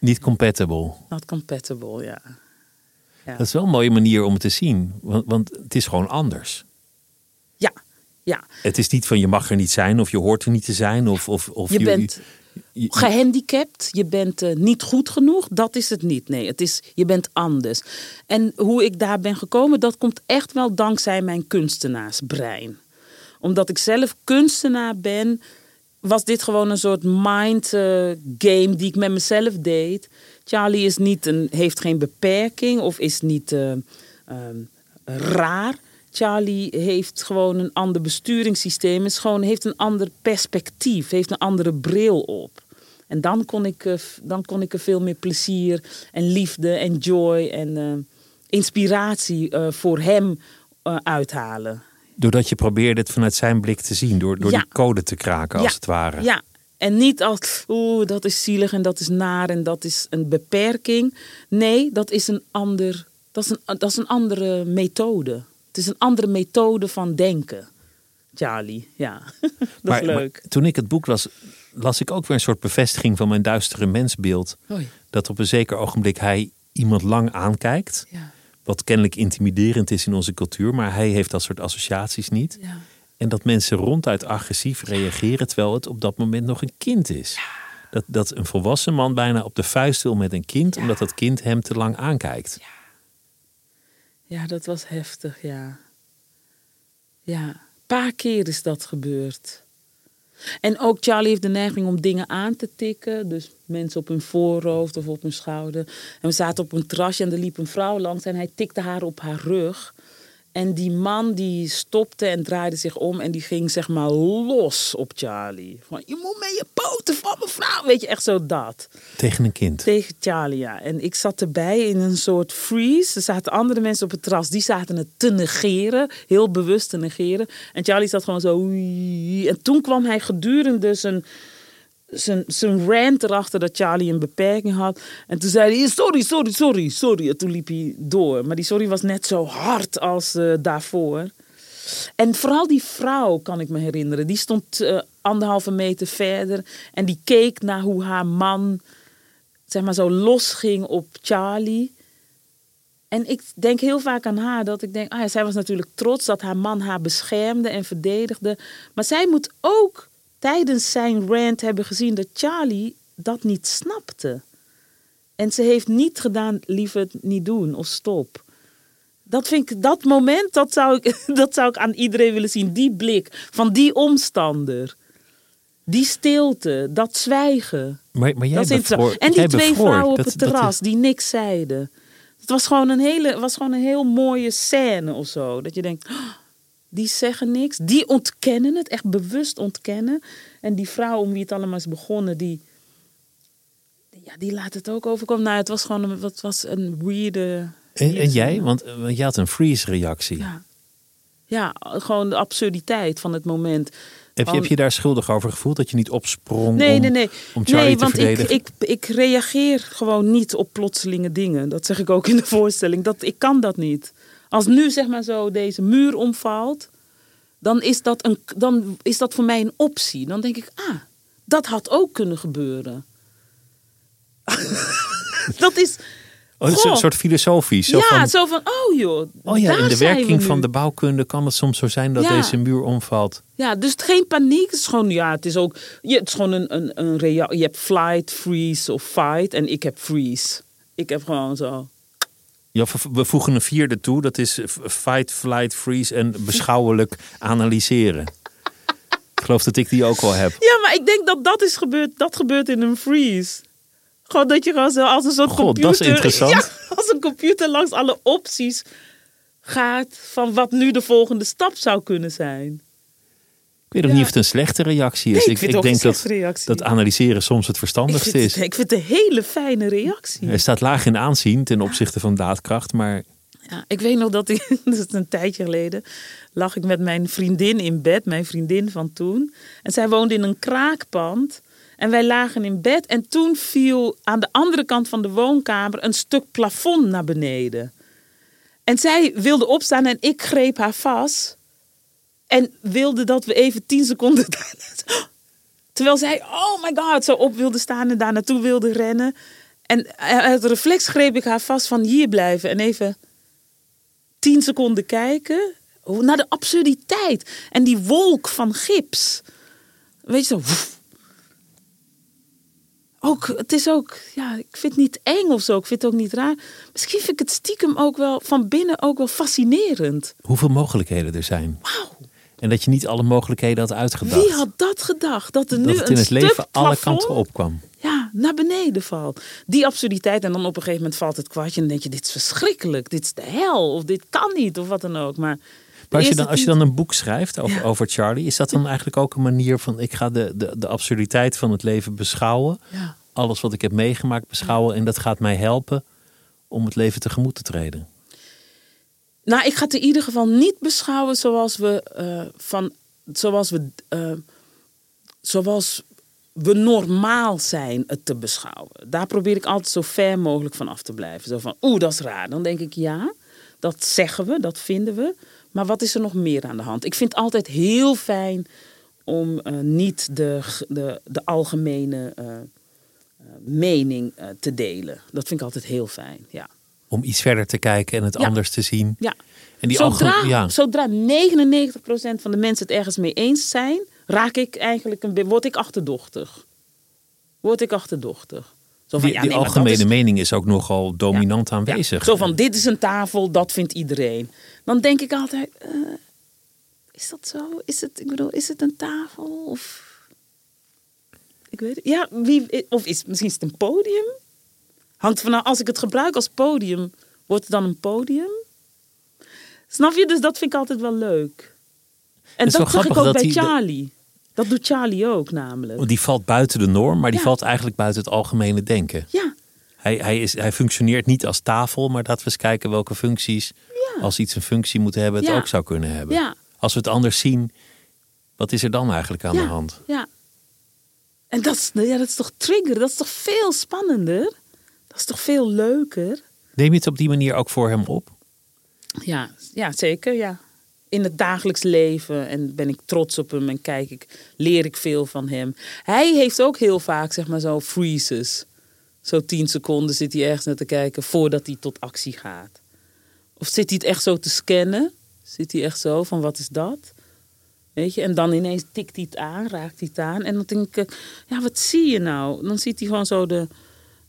Niet compatible. Not compatible, ja. Ja. Dat is wel een mooie manier om het te zien. Want, want het is gewoon anders. Ja. Het is niet van je mag er niet zijn of je hoort er niet te zijn. Of, of, of Je bent je- gehandicapt, je bent eh, niet goed genoeg. Dat is het niet. Nee, het is, je bent anders. En hoe ik daar ben gekomen, dat komt echt wel dankzij mijn kunstenaarsbrein. Omdat ik zelf kunstenaar ben, was dit gewoon een soort mind eh, game die ik met mezelf deed. Charlie is niet een, heeft geen beperking of is niet eh, ehm, raar. Charlie heeft gewoon een ander besturingssysteem, is gewoon, heeft een ander perspectief, heeft een andere bril op. En dan kon ik, eh, dan kon ik er veel meer plezier en liefde en joy en eh, inspiratie eh, voor hem uithalen. Doordat je probeerde het vanuit zijn blik te zien. Door, door Ja. die code te kraken als Ja, het ware. Ja, en niet als, oeh, dat is zielig en dat is naar en dat is een beperking. Nee, dat is een, ander, dat is een, dat is een andere methode. Het is een andere methode van denken. Charlie, ja. dat maar, is maar leuk. toen ik het boek las, las ik ook weer een soort bevestiging van mijn duistere mensbeeld. Hoi. Dat op een zeker ogenblik hij iemand lang aankijkt. Ja. Wat kennelijk intimiderend is in onze cultuur, maar hij heeft dat soort associaties niet. Ja. En dat mensen ronduit agressief reageren terwijl het op dat moment nog een kind is. Dat, dat een volwassen man bijna op de vuist wil met een kind, omdat dat kind hem te lang aankijkt. Ja, dat was heftig, ja. Ja, paar keer is dat gebeurd. En ook Charlie heeft de neiging om dingen aan te tikken. Dus mensen op hun voorhoofd of op hun schouder. En we zaten op een terrasje en er liep een vrouw langs en hij tikte haar op haar rug. En die man die stopte en draaide zich om en die ging zeg maar los op Charlie. Van, je moet met je poten van mevrouw. Weet je, echt zo dat. Tegen een kind. Tegen Charlie, ja. En ik zat erbij in een soort freeze. Er zaten andere mensen op het terras, die zaten het te negeren. Heel bewust te negeren. En Charlie zat gewoon zo... En toen kwam hij gedurende zijn, zijn, rant erachter dat Charlie een beperking had. En toen zei hij, sorry, sorry, sorry, sorry. En toen liep hij door. Maar die sorry was net zo hard als eh, daarvoor. En vooral die vrouw kan ik me herinneren. Die stond eh, anderhalve meter verder. En die keek naar hoe haar man zeg maar zo losging op Charlie. En ik denk heel vaak aan haar dat ik denk, ah zij was natuurlijk trots dat haar man haar beschermde en verdedigde. Maar zij moet ook tijdens zijn rant hebben gezien dat Charlie dat niet snapte. En ze heeft niet gedaan, liever het niet doen of stop. Dat vind ik, dat moment, dat zou ik, dat zou ik aan iedereen willen zien. Die blik van die omstander. Die stilte, dat zwijgen. Maar, maar jij Dat is bevroor-. En die twee bevroor. vrouwen op Dat- het is- terras die niks zeiden. Het was gewoon een hele, was gewoon een heel mooie scène of zo. Dat je denkt, "Oh, die zeggen niks. Die ontkennen het, echt bewust ontkennen. En die vrouw om wie het allemaal is begonnen, die, ja, die laat het ook overkomen. Nou, het was gewoon een, wat was een weirde... En, en jij? Want eh, want jij had een freeze-reactie. Ja. ja, gewoon de absurditeit van het moment. Heb, je, heb je daar schuldig over gevoeld dat je niet opsprong Nee, om, nee, nee. om Charlie nee, te want ik, ik, ik reageer gewoon niet op plotselinge dingen. Dat zeg ik ook in de voorstelling. Dat, ik kan dat niet. Als nu zeg maar zo deze muur omvalt, dan is dat, een, dan is dat voor mij een optie. Dan denk ik, ah, dat had ook kunnen gebeuren. dat is, Oh, een Goh. soort filosofisch. Zo ja, van, zo van, oh joh, oh ja, in de we werking van de bouwkunde kan het soms zo zijn dat Ja. deze muur omvalt. Ja, dus geen paniek. Het is gewoon, ja, het is ook, je, het is gewoon een, een, een Je hebt flight, freeze of fight. En ik heb freeze. Ik heb gewoon zo. Ja, we- voegen een vierde toe. Dat is fight, flight, freeze en beschouwelijk analyseren. ik geloof dat ik die ook al heb. Ja, maar ik denk dat dat is gebeurd. Dat gebeurt in een freeze. Gewoon dat je gewoon zo als een soort God, dat is computer... interessant. Ja, als een computer langs alle opties gaat van wat nu de volgende stap zou kunnen zijn. Ik weet ook Ja. niet of het een slechte reactie is. Nee, ik ook denk dat, reactie. dat analyseren soms het Ik verstandigste vind, is. ik vind het een hele fijne reactie. Hij staat laag in aanzien ten opzichte van daadkracht, maar Ja, ik weet nog dat ik, dat is een tijdje geleden, lag ik met mijn vriendin in bed, mijn vriendin van toen. En zij woonde in een kraakpand. En wij lagen in bed en toen viel aan de andere kant van de woonkamer een stuk plafond naar beneden. En zij wilde opstaan en ik greep haar vast. En wilde dat we even tien seconden. Terwijl zij, oh my god, zo op wilde staan en daar naartoe wilde rennen. En uit reflex greep ik haar vast van hier blijven en even tien seconden kijken. Hoe- Naar de absurditeit. En die wolk van gips. Weet je zo. woef. Ook, het is ook, ja, ik vind het niet eng of zo. Ik vind het ook niet raar. Misschien vind ik het stiekem ook wel van binnen ook wel fascinerend. hoeveel mogelijkheden er zijn. Wauw. En dat je niet alle mogelijkheden had uitgedacht. Wie had dat gedacht? Dat er nu dat het een in het stuk leven alle kanten opkwam. Ja, naar beneden valt. Die absurditeit. En dan op een gegeven moment valt het kwartje. En dan denk je, dit is verschrikkelijk. Dit is de hel. Of dit kan niet. Of wat dan ook. Maar, als je, dan, als je dan een boek schrijft over, Ja. over Charlie, is dat dan eigenlijk ook een manier van ik ga de, de, de absurditeit van het leven beschouwen. Ja. Alles wat ik heb meegemaakt beschouwen. En dat gaat mij helpen om het leven tegemoet te treden. Nou, ik ga het in ieder geval niet beschouwen zoals we eh, van zoals we eh, zoals we normaal zijn het te beschouwen. Daar probeer ik altijd zo ver mogelijk van af te blijven. Zo van, oeh, dat is raar. Dan denk ik, ja, dat zeggen we, dat vinden we. Maar wat is er nog meer aan de hand? Ik vind het altijd heel fijn om eh, niet de, de, de algemene mening te delen. Dat vind ik altijd heel fijn. Ja. Om iets verder te kijken en het Ja. anders te zien. Ja. En die Zodra, ja. zodra 99% van de mensen het ergens mee eens zijn, raak ik eigenlijk een word ik achterdochtig. Word ik achterdochtig. Zo van, Die, ja, die nee, algemene is- mening is ook nogal dominant Ja, aanwezig. Zo van, dit is een tafel, dat vindt iedereen. Dan denk ik altijd, eh, is dat zo? Is het, ik bedoel, is het een tafel? Of, ik weet het. Ja, wie, of is, misschien is het een podium? Hangt vanaf, als ik het gebruik als podium, wordt het dan een podium? Snap je? Dus dat vind ik altijd wel leuk. En dat zag ik ook bij Charlie. Dat doet Charlie ook namelijk. Die valt buiten de norm, maar die Ja. valt eigenlijk buiten het algemene denken. Ja, Hij, hij, is, hij functioneert niet als tafel, maar laten we eens kijken welke functies, als iets een functie moet hebben, het Ja. ook zou kunnen hebben. ja. Als we het anders zien, wat is er dan eigenlijk aan de hand? Ja. En dat is, ja, dat is toch trigger? Dat is toch veel spannender? Dat is toch veel leuker? Neem je het op die manier ook voor hem op? Ja, ja zeker, ja. In het dagelijks leven en ben ik trots op hem en kijk ik, leer ik veel van hem. Hij heeft ook heel vaak, zeg maar, zo freezes. Zo tien seconden zit hij ergens naar te kijken voordat hij tot actie gaat. Of zit hij het echt zo te scannen? Zit hij echt zo van, wat is dat? Weet je, en dan ineens tikt hij het aan, raakt hij het aan. En dan denk ik, ja, wat zie je nou? Dan ziet hij gewoon zo de,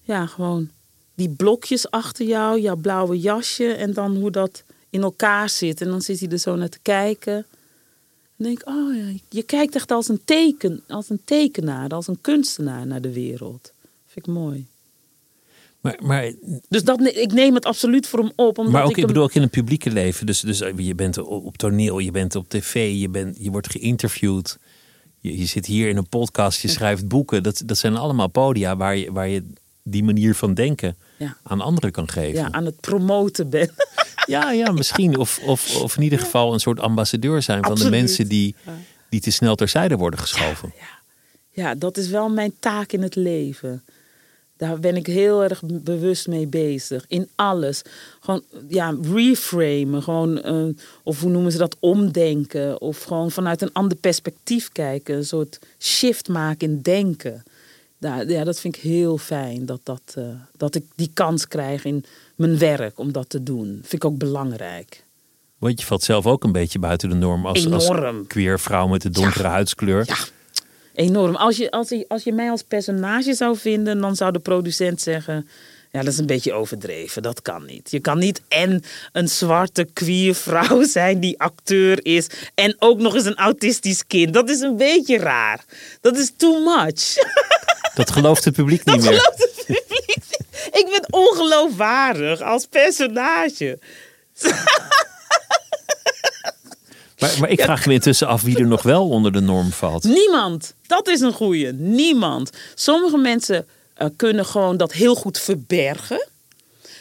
ja, gewoon die blokjes achter jou, jouw blauwe jasje. En dan hoe dat in elkaar zit. En dan zit hij er zo naar te kijken. En denk ik, oh ja, je kijkt echt als een, teken, als een tekenaar, als een kunstenaar naar de wereld. Vind ik mooi. Maar, maar, Dus dat, ik neem het absoluut voor hem op. Omdat maar ook, ik hem- bedoel, ook in het publieke leven. Dus, dus je bent op op toneel, je bent op tv, je, bent, je wordt geïnterviewd. Je, je zit hier in een podcast, je schrijft boeken. Dat, dat zijn allemaal podia waar je, waar je die manier van denken Ja. aan anderen kan geven. ja, aan het promoten ben. Ja, ja misschien. Of, of, of in ieder geval een soort ambassadeur zijn van de mensen die, die te snel terzijde worden geschoven. Ja, dat is wel mijn taak in het leven. Daar ben ik heel erg bewust mee bezig. In alles. Gewoon, ja, reframen. Gewoon, eh, of hoe noemen ze dat? Omdenken. Of gewoon vanuit een ander perspectief kijken. Een soort shift maken in denken. Daar, ja, dat vind ik heel fijn. Dat, dat, eh, dat ik die kans krijg in mijn werk om dat te doen. Vind ik ook belangrijk. Want je valt zelf ook een beetje buiten de norm als, als queer vrouw met een donkere huidskleur. Ja, enorm. Als je, als, je, als je mij als personage zou vinden, dan zou de producent zeggen... Ja, dat is een beetje overdreven. Dat kan niet. Je kan niet en een zwarte queer vrouw zijn die acteur is... en ook nog eens een autistisch kind. Dat is een beetje raar. Dat is too much. Dat gelooft het publiek niet Dat meer. gelooft het publiek niet. Ik ben ongeloofwaardig als personage. Maar, maar ik vraag me intussen af wie er nog wel onder de norm valt. Niemand. Dat is een goeie. Niemand. Sommige mensen eh, kunnen gewoon dat heel goed verbergen.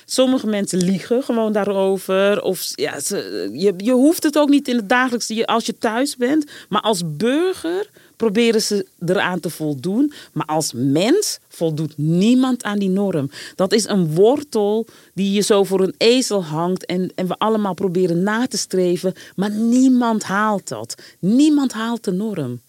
Sommige mensen liegen gewoon daarover. Of, ja, ze, je, je hoeft het ook niet in het dagelijks als je thuis bent. Maar als burger proberen ze eraan te voldoen. Maar als mens voldoet niemand aan die norm. Dat is een wortel die je zo voor een ezel hangt. En, en we allemaal proberen na te streven. Maar niemand haalt dat. Niemand haalt de norm.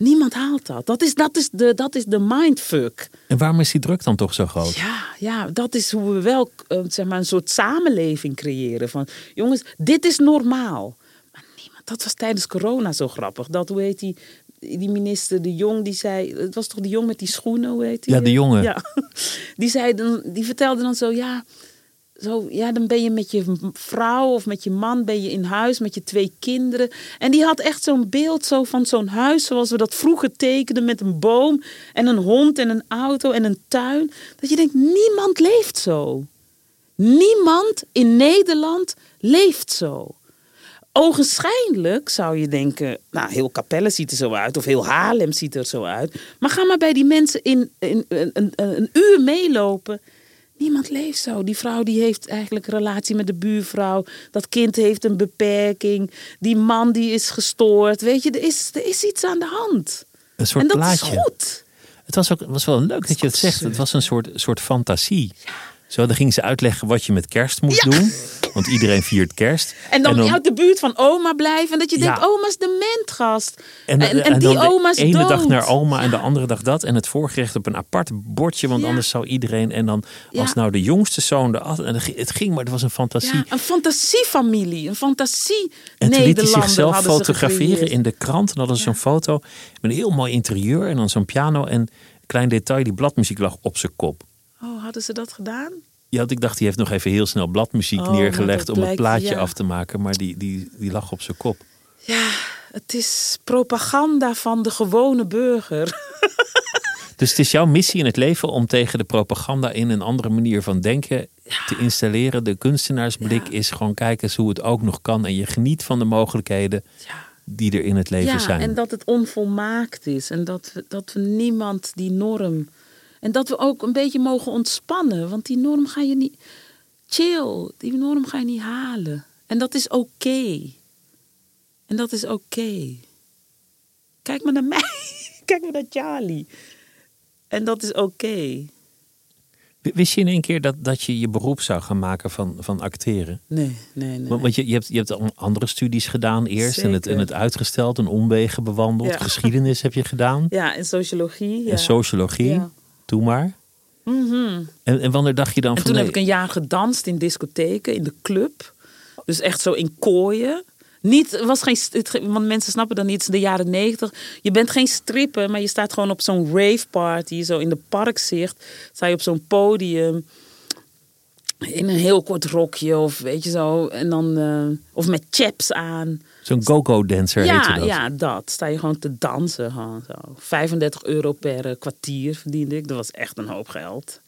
Niemand haalt dat. Dat is, dat is, de, dat is de mindfuck. En waarom is die druk dan toch zo groot? Ja, ja, dat is hoe we wel eh, zeg maar een soort samenleving creëren. Van jongens, dit is normaal. Maar niemand, dat was tijdens corona zo grappig. Dat, hoe heet die, die minister De Jong, die zei. Het was toch De Jong met die schoenen, hoe heet die? Ja, De Jonge. Ja. Die, zei dan, die vertelde dan zo, ja. Zo, ja, dan ben je met je vrouw of met je man ben je in huis met je twee kinderen. En die had echt zo'n beeld zo van zo'n huis zoals we dat vroeger tekenden met een boom en een hond en een auto en een tuin. Dat je denkt, niemand leeft zo. Niemand in Nederland leeft zo. Ogenschijnlijk zou je denken, nou, heel Capelle ziet er zo uit, of heel Haarlem ziet er zo uit. Maar ga maar bij die mensen in, in, een, een, een uur meelopen. Niemand leeft zo. Die vrouw die heeft eigenlijk een relatie met de buurvrouw. Dat kind heeft een beperking. Die man die is gestoord. Weet je, er is, er is iets aan de hand. Een soort en dat plaatje. is goed. Het was ook was wel leuk dat je het zegt. Het was een soort, soort fantasie. Zo, dan ging ze uitleggen wat je met kerst moest doen. Want iedereen viert kerst. En dan, uit de buurt van oma blijven. En dat je denkt, oma is gast. En, En, en, en die de oma is ene dood. dag naar oma en de andere dag dat. En het voorgerecht op een apart bordje. Want anders zou iedereen... En dan was nou de jongste zoon de... het ging- maar het was een fantasie. Een fantasiefamilie. Een fantasie En toen liet hij zichzelf fotograferen in de krant. En dan hadden ze zo'n foto met een heel mooi interieur. En dan zo'n piano. En klein detail, die bladmuziek lag op zijn kop. Oh, hadden ze dat gedaan? Ja, ik dacht, die heeft nog even heel snel bladmuziek Oh, neergelegd... om het plaatje ja. af te maken. Maar die, die, die lag op zijn kop. Ja, het is propaganda van de gewone burger. Dus het is jouw missie in het leven om tegen de propaganda in een andere manier van denken te installeren. De kunstenaarsblik Ja. is gewoon kijken eens hoe het ook nog kan. En je geniet van de mogelijkheden die er in het leven ja, zijn. en dat het onvolmaakt is. En dat we, dat we niemand die norm... En dat we ook een beetje mogen ontspannen. Want die norm ga je niet... Chill, die norm ga je niet halen. En dat is oké. En dat is oké. Kijk maar naar mij. Kijk maar naar Charlie. En dat is oké. Wist je in één keer dat, dat je je beroep zou gaan maken van, van acteren? Nee, nee, nee. Want want je, je, hebt, je hebt an- andere studies gedaan eerst en het, en het uitgesteld, een omwegen bewandeld. Ja. Geschiedenis heb je gedaan Ja, en sociologie. Ja. en sociologie. Ja. Doe maar. Mhm. En, en wanneer dacht je dan En van toen nee, heb ik een jaar gedanst in discotheken, in de club. Dus echt zo in kooien. Niet, was geen, want mensen snappen dan niet, het is de jaren negentig. Je bent geen stripper, maar je staat gewoon op zo'n rave party, zo in de parkzicht. Sta je op zo'n podium. In een heel kort rokje of weet je zo. En dan, eh, of met chaps aan. Zo'n go-go dancer heette Ja, dat. ja, dat. Sta je gewoon te dansen. Gewoon zo. 35 euro per eh, kwartier verdiende ik. Dat was echt een hoop geld.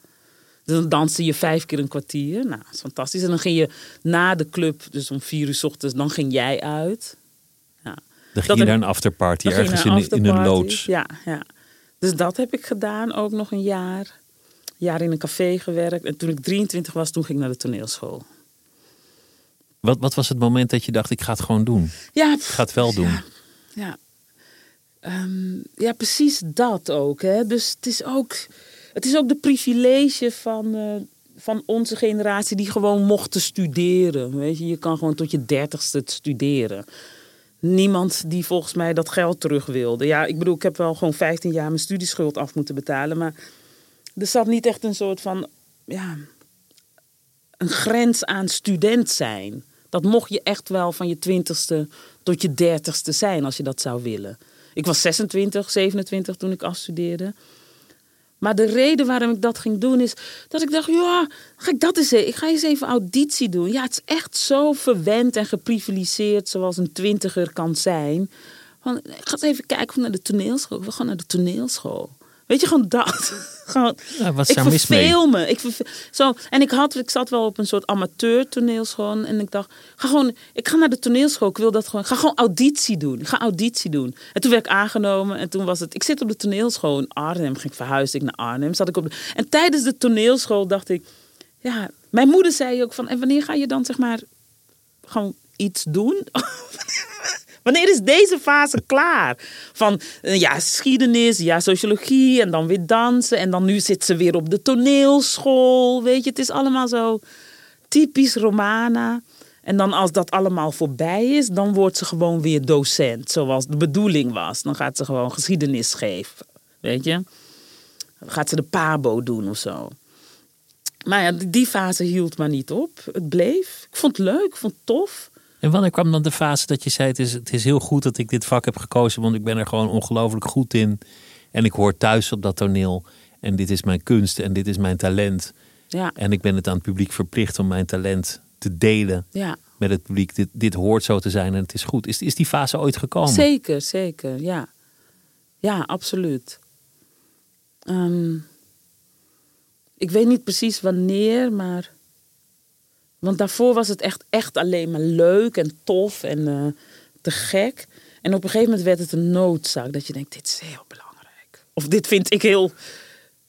Dus dan danste je vijf keer een kwartier. Nou, dat is fantastisch. En dan ging je na de club, dus om vier uur 's ochtends, dan ging jij uit. Ja. Dan Dat ging je heb- naar een afterparty je ergens naar in, in een loods. Ja, ja. Dus dat heb ik gedaan, ook nog een jaar. Een jaar in een café gewerkt. En toen ik 23 was, toen ging ik naar de toneelschool. Wat, wat was het moment dat je dacht, ik ga het gewoon doen? Ja, Ik ga het wel doen. Ja, Ehm, ja precies dat ook. Hè? Dus het is ook, het is ook de privilege van, eh, van onze generatie die gewoon mochten studeren. Weet je? je kan gewoon tot je dertigste studeren. Niemand die volgens mij dat geld terug wilde. Ja, ik bedoel, ik heb wel gewoon 15 jaar mijn studieschuld af moeten betalen. Maar er zat niet echt een soort van ja, een grens aan student zijn. Dat mocht je echt wel van je twintigste tot je dertigste zijn als je dat zou willen. Ik was 26, 27 toen ik afstudeerde. Maar de reden waarom ik dat ging doen is dat ik dacht, ja, ga ik dat eens even, ik ga eens even auditie doen. Ja, het is echt zo verwend en geprivilegeerd zoals een twintiger kan zijn. Ik ga eens even kijken naar de toneelschool. We gaan naar de toneelschool. Weet je, gewoon dat. gewoon, Ja, wat ik verveel me. Ik verve- zo, en ik, had, ik zat wel op een soort amateur toneelschool. En ik dacht, ga gewoon, ik ga naar de toneelschool. Ik wil dat gewoon. Ga gewoon auditie doen. Ik ga auditie doen. En toen werd ik aangenomen. En toen was het, ik zit op de toneelschool in Arnhem. Ging ik verhuisde ik naar Arnhem. Zat ik op de, en tijdens de toneelschool dacht ik, ja, mijn moeder zei ook van, en wanneer ga je dan zeg maar gewoon iets doen? Wanneer is deze fase klaar? Van eh, ja, geschiedenis, ja, sociologie en dan weer dansen. En dan nu zit ze weer op de toneelschool. Weet je, het is allemaal zo typisch Romana. En dan als dat allemaal voorbij is, dan wordt ze gewoon weer docent. Zoals de bedoeling was. Dan gaat ze gewoon geschiedenis geven. Weet je? Dan gaat ze de pabo doen of zo. Maar ja, die fase hield maar niet op. Het bleef. Ik vond het leuk, ik vond het tof. En wanneer kwam dan de fase dat je zei: het is, het is heel goed dat ik dit vak heb gekozen, want ik ben er gewoon ongelooflijk goed in. En ik hoor thuis op dat toneel. En dit is mijn kunst en dit is mijn talent. Ja, En ik ben het aan het publiek verplicht om mijn talent te delen ja. met het publiek. Dit, dit hoort zo te zijn en het is goed. Is, is die fase ooit gekomen? Zeker, zeker, ja. Ja, absoluut. Ehm, ik weet niet precies wanneer, maar... Want daarvoor was het echt, echt alleen maar leuk en tof en eh, te gek. En op een gegeven moment werd het een noodzaak. Dat je denkt, dit is heel belangrijk. Of dit vind ik heel...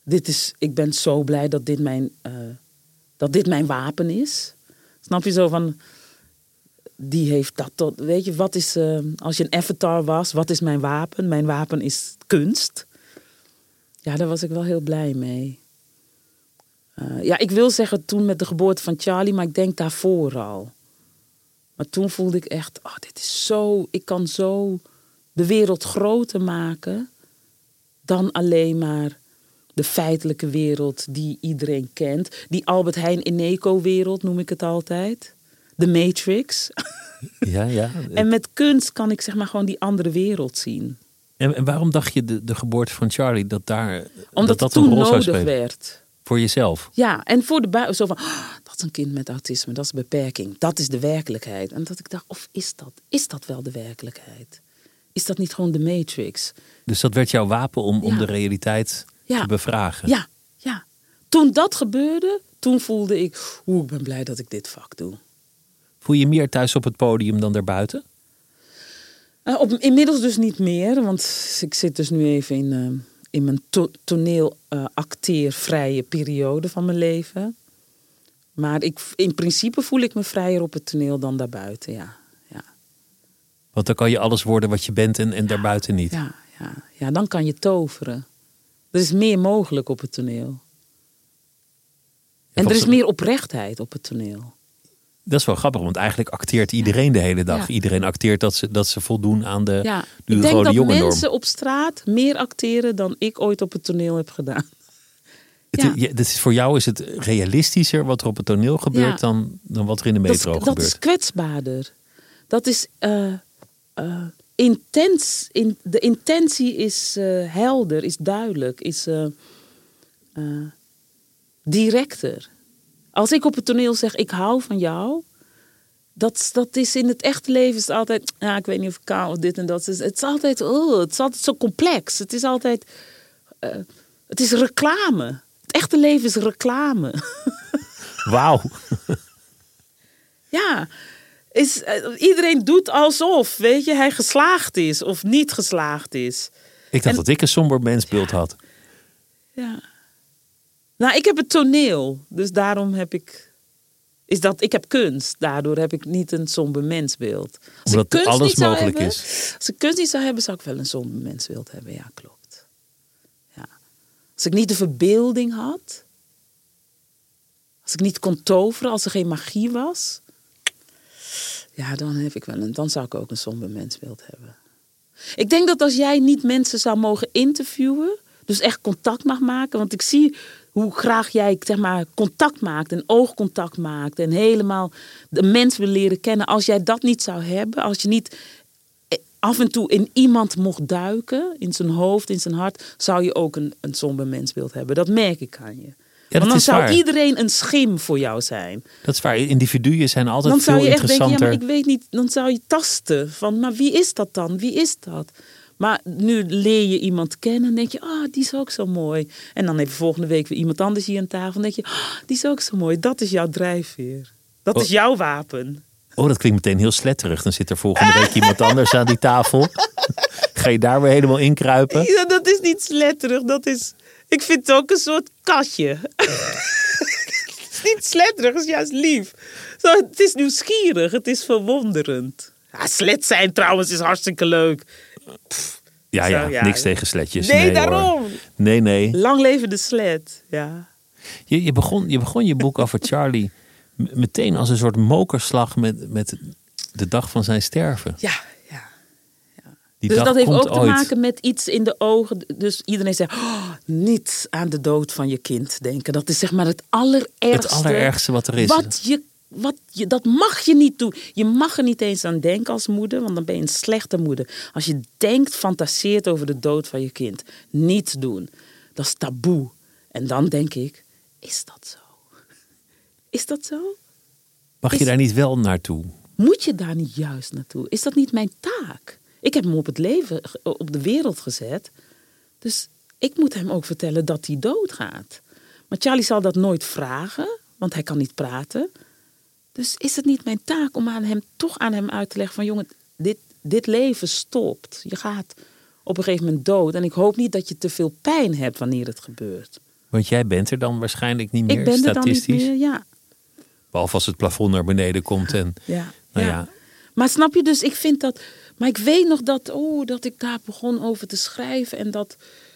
Dit is, ik ben zo blij dat dit mijn, eh, dat dit mijn wapen is. Snap je zo van die heeft dat tot. Weet je, wat is. eh, als je een avatar was, wat is mijn wapen? Mijn wapen is kunst. Ja, daar was ik wel heel blij mee. Eh, ja, ik wil zeggen toen met de geboorte van Charlie, maar ik denk daarvoor al. Maar toen voelde ik echt, oh, dit is zo, ik kan zo de wereld groter maken dan alleen maar de feitelijke wereld die iedereen kent. Die Albert Heijn Ineco-wereld noem ik het altijd. De Matrix. Ja, ja. en met kunst kan ik zeg maar gewoon die andere wereld zien. En, en waarom dacht je de, de geboorte van Charlie dat daar Omdat dat, dat een rol nodig werd. Voor jezelf? Ja, en voor de buiten zo van, "Ah, dat is een kind met autisme, dat is beperking, dat is de werkelijkheid. En dat ik dacht, of is dat, is dat wel de werkelijkheid? Is dat niet gewoon de matrix? Dus dat werd jouw wapen om, om de realiteit Ja. te bevragen? Ja, ja. Toen dat gebeurde, toen voelde ik, oeh, ik ben blij dat ik dit vak doe. Voel je je meer thuis op het podium dan daarbuiten? Eh, op, inmiddels dus niet meer, want ik zit dus nu even in, eh, in mijn to toneel eh, acteervrije periode van mijn leven. Maar ik, in principe voel ik me vrijer op het toneel dan daarbuiten, ja. ja. Want dan kan je alles worden wat je bent en, en daarbuiten niet. Ja, ja, ja, dan kan je toveren. Er is meer mogelijk op het toneel. En er is meer oprechtheid op het toneel. Dat is wel grappig, want eigenlijk acteert iedereen de hele dag. Ja. Iedereen acteert dat ze, dat ze voldoen aan de, Ja, de ik denk dat mensen op straat meer acteren dan ik ooit op het toneel heb gedaan. Het, ja. dat is, voor jou is het realistischer wat er op het toneel gebeurt dan, dan wat er in de Dat metro dat gebeurt. is kwetsbaarder. Dat is eh, eh, intens. In, de intentie is eh, helder, is duidelijk, is directer. Als ik op het toneel zeg, ik hou van jou. Dat, dat is in het echte leven is altijd, ja, ik weet niet of ik kan of dit en dat. Het is, het is altijd, oh, het is altijd zo complex. Het is altijd, eh, het is reclame. Het echte leven is reclame. Wauw. Ja, is, eh, iedereen doet alsof, weet je, hij geslaagd is of niet geslaagd is. Ik dacht En- dat ik een somber mensbeeld had. Ja. Nou, ik heb het toneel, dus daarom heb ik. Is dat, ik heb kunst, daardoor heb ik niet een somber mensbeeld. Als Omdat ik kunst alles niet zou mogelijk hebben, is. Als ik kunst niet zou hebben, zou ik wel een somber mensbeeld hebben. Ja, klopt. Ja. Als ik niet de verbeelding had, als ik niet kon toveren, als er geen magie was, ja, dan, heb ik wel een, dan zou ik ook een somber mensbeeld hebben. Ik denk dat als jij niet mensen zou mogen interviewen, dus echt contact mag maken, want ik zie hoe graag jij zeg maar, contact maakt en oogcontact maakt en helemaal de mens wil leren kennen. Als jij dat niet zou hebben, als je niet eh, af en toe in iemand mocht duiken, in zijn hoofd, in zijn hart, zou je ook een, een somber mensbeeld hebben. Dat merk ik aan je. dat Want dan zou waar. iedereen een schim voor jou zijn. Dat is waar. Individuen zijn altijd Dan zou veel je echt denken, ja, interessanter. maar ik weet niet, dan zou je tasten van, maar wie is dat dan? Wie is dat? Maar nu leer je iemand kennen en denk je, ah, die is ook zo mooi. En dan even volgende week weer iemand anders hier aan tafel en denk je, ah, die is ook zo mooi. Dat is jouw drijfveer. Dat Oh. is jouw wapen. Oh, dat klinkt meteen heel sletterig. Dan zit er volgende week iemand anders aan die tafel. Ga je daar weer helemaal inkruipen? Ja, dat is niet sletterig, dat is, ik vind het ook een soort katje. het is niet sletterig, het is juist lief. Zo, het is nieuwsgierig, het is verwonderend. Ja, slet zijn trouwens is hartstikke leuk. Ja, ja, ja. niks tegen sletjes. Nee, daarom. Nee, nee. Lang leven de slet, ja. Je, je, begon, je begon je boek over Charlie meteen als een soort mokerslag met, met de dag van zijn sterven. Ja, ja. Die dus dag dat heeft ook te maken met iets in de ogen. Dus iedereen zegt, oh, niet aan de dood van je kind denken. Dat is zeg maar het allerergste. Het allerergste wat er is. Wat je, wat je, dat mag je niet doen. Je mag er niet eens aan denken als moeder, want dan ben je een slechte moeder. Als je denkt, fantaseert over de dood van je kind. Niet doen. Dat is taboe. En dan denk ik, is dat zo? Is dat zo? Mag je daar niet wel naartoe? Moet je daar niet juist naartoe? Is dat niet mijn taak? Ik heb hem op het leven, op de wereld gezet. Dus ik moet hem ook vertellen dat hij doodgaat. Maar Charlie zal dat nooit vragen, want hij kan niet praten. Dus is het niet mijn taak om aan hem, toch aan hem uit te leggen van... jongen, dit, dit leven stopt. Je gaat op een gegeven moment dood. En ik hoop niet dat je te veel pijn hebt wanneer het gebeurt. Want jij bent er dan waarschijnlijk niet meer ik ben er dan niet statistisch. meer, ja. Behalve als het plafond naar beneden komt. En, Ja, nou ja. ja. Maar snap je dus, ik vind dat. Maar ik weet nog dat, oh, dat ik daar begon over te schrijven. En dat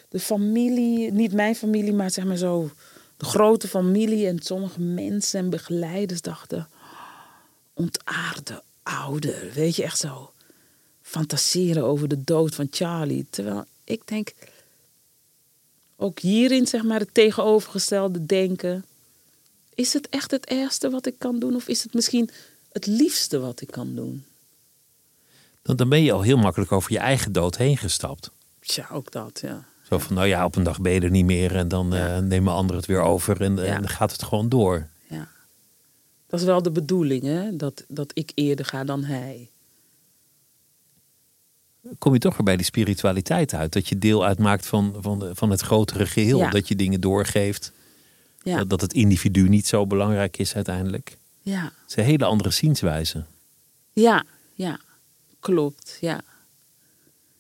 de familie, niet mijn familie, maar zeg maar zo. de grote familie en sommige mensen en begeleiders dachten, ontaarde ouder, weet je, echt zo fantaseren over de dood van Charlie. Terwijl ik denk, ook hierin zeg maar het tegenovergestelde denken. Is het echt het ergste wat ik kan doen? Of is het misschien het liefste wat ik kan doen? Dan, dan ben je al heel makkelijk over je eigen dood heen gestapt. Ja, ook dat, ja. Zo van, nou ja, op een dag ben je er niet meer en dan Ja. eh, nemen anderen het weer over en, en dan gaat het gewoon door. Dat is wel de bedoeling, hè? Dat, dat ik eerder ga dan hij. Kom je toch weer bij die spiritualiteit uit. Dat je deel uitmaakt van, van, de- van het grotere geheel. Ja. Dat je dingen doorgeeft. Ja, Dat, dat het individu niet zo belangrijk is uiteindelijk. ja, Het is een hele andere zienswijze. ja, ja. Klopt, ja.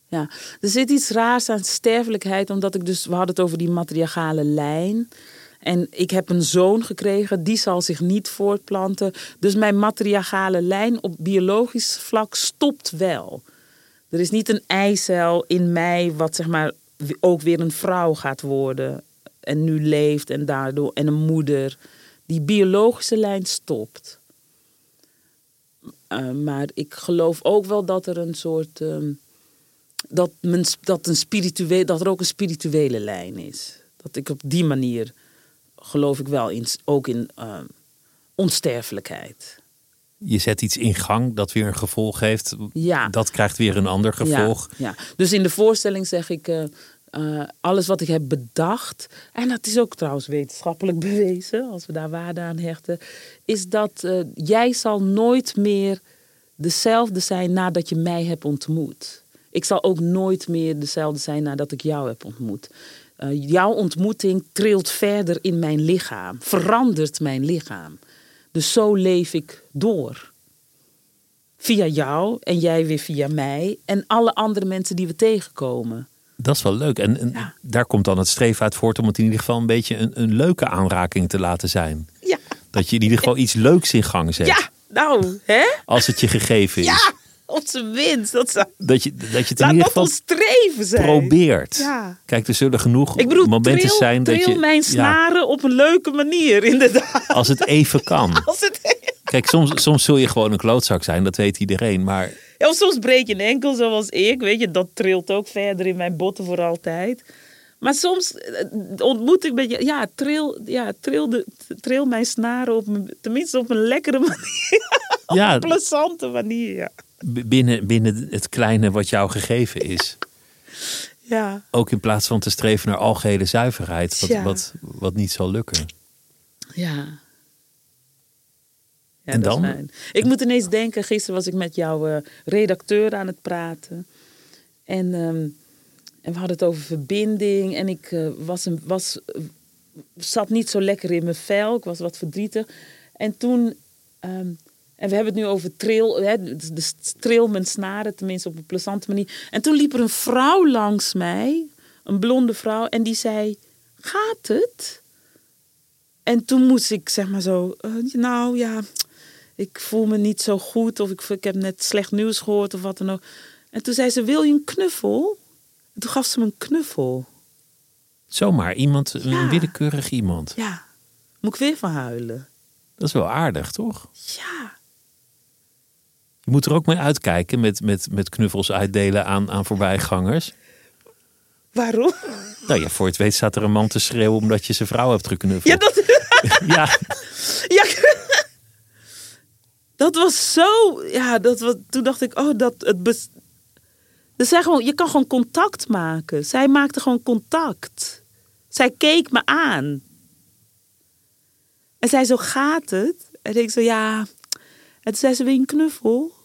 Ja, er zit iets raars aan sterfelijkheid, omdat ik dus, we hadden het over die matriarchale lijn. En ik heb een zoon gekregen, die zal zich niet voortplanten. Dus mijn matriarchale lijn op biologisch vlak stopt wel. Er is niet een eicel in mij wat zeg maar ook weer een vrouw gaat worden. En nu leeft en daardoor, en een moeder. Die biologische lijn stopt. Uh, maar ik geloof ook wel dat er een soort. ehm, dat, dat, een spiritueel, dat er ook een spirituele lijn is. Dat ik op die manier geloof ik wel in, ook in ehm, onsterfelijkheid. Je zet iets in gang dat weer een gevolg heeft. Ja. Dat krijgt weer een ander gevolg. Ja, ja. Dus in de voorstelling zeg ik eh, eh, alles wat ik heb bedacht. En dat is ook trouwens wetenschappelijk bewezen, als we daar waarde aan hechten. Is dat eh, jij zal nooit meer dezelfde zijn nadat je mij hebt ontmoet. Ik zal ook nooit meer dezelfde zijn nadat ik jou heb ontmoet. Eh, jouw ontmoeting trilt verder in mijn lichaam, verandert mijn lichaam. Dus zo leef ik door. Via jou en jij weer via mij en alle andere mensen die we tegenkomen. Dat is wel leuk. En, en Ja. daar komt dan het streven uit voort om het in ieder geval een beetje een, een leuke aanraking te laten zijn. Ja, Dat je in ieder geval iets leuks in gang zet. ja nou, hè? Als het je gegeven is. Ja, op zijn winst. Dat zou, Dat je, dat je laat dat ons streven zijn. probeert. Ja. Kijk, er zullen genoeg Ik bedoel, momenten tril, zijn dat je. mijn ja, snaren op een leuke manier, inderdaad. als het even kan. Als het, Kijk, soms, soms zul je gewoon een klootzak zijn, dat weet iedereen. Maar Ja, of soms breek je een enkel zoals ik, weet je, dat trilt ook verder in mijn botten voor altijd. Maar soms eh, ontmoet ik met je, ja, tril, ja, tril, de, tril mijn snaren op, tenminste op een lekkere manier, ja, een plezante manier, ja. Binnen, binnen het kleine wat jou gegeven is. Ja, Ook in plaats van te streven naar algehele zuiverheid, wat, Ja. wat, wat niet zal lukken. ja. Ja, En dan? Ik moet ineens denken, gisteren was ik met jouw eh, redacteur aan het praten. En, ehm, en we hadden het over verbinding. En ik eh, was een, was, eh, zat niet zo lekker in mijn vel. Ik was wat verdrietig. En toen... ehm, en we hebben het nu over trail, hè, de trail met snaren, tenminste op een plezante manier. En toen liep er een vrouw langs mij, een blonde vrouw, en die zei: Gaat het? En toen moest ik zeg maar zo, eh, nou ja, ik voel me niet zo goed of ik, ik heb net slecht nieuws gehoord of wat dan ook. En toen zei ze, wil je een knuffel? En toen gaf ze me een knuffel. Zomaar iemand, een willekeurig iemand. Ja, moet ik weer van huilen. Dat is wel aardig, toch? Ja, Je moet er ook mee uitkijken met, met, met knuffels uitdelen aan, aan voorbijgangers. waarom? Nou ja, voor het weet staat er een man te schreeuwen omdat je zijn vrouw hebt geknuffeld. Ja, dat, ja, ja, dat was zo, ja, dat was, toen dacht ik, oh, dat het bes, dus zij gewoon, je kan gewoon contact maken. Zij maakte gewoon contact. Zij keek me aan. En zei zo, gaat het? En ik zo, ja. En toen zei ze, je een knuffel?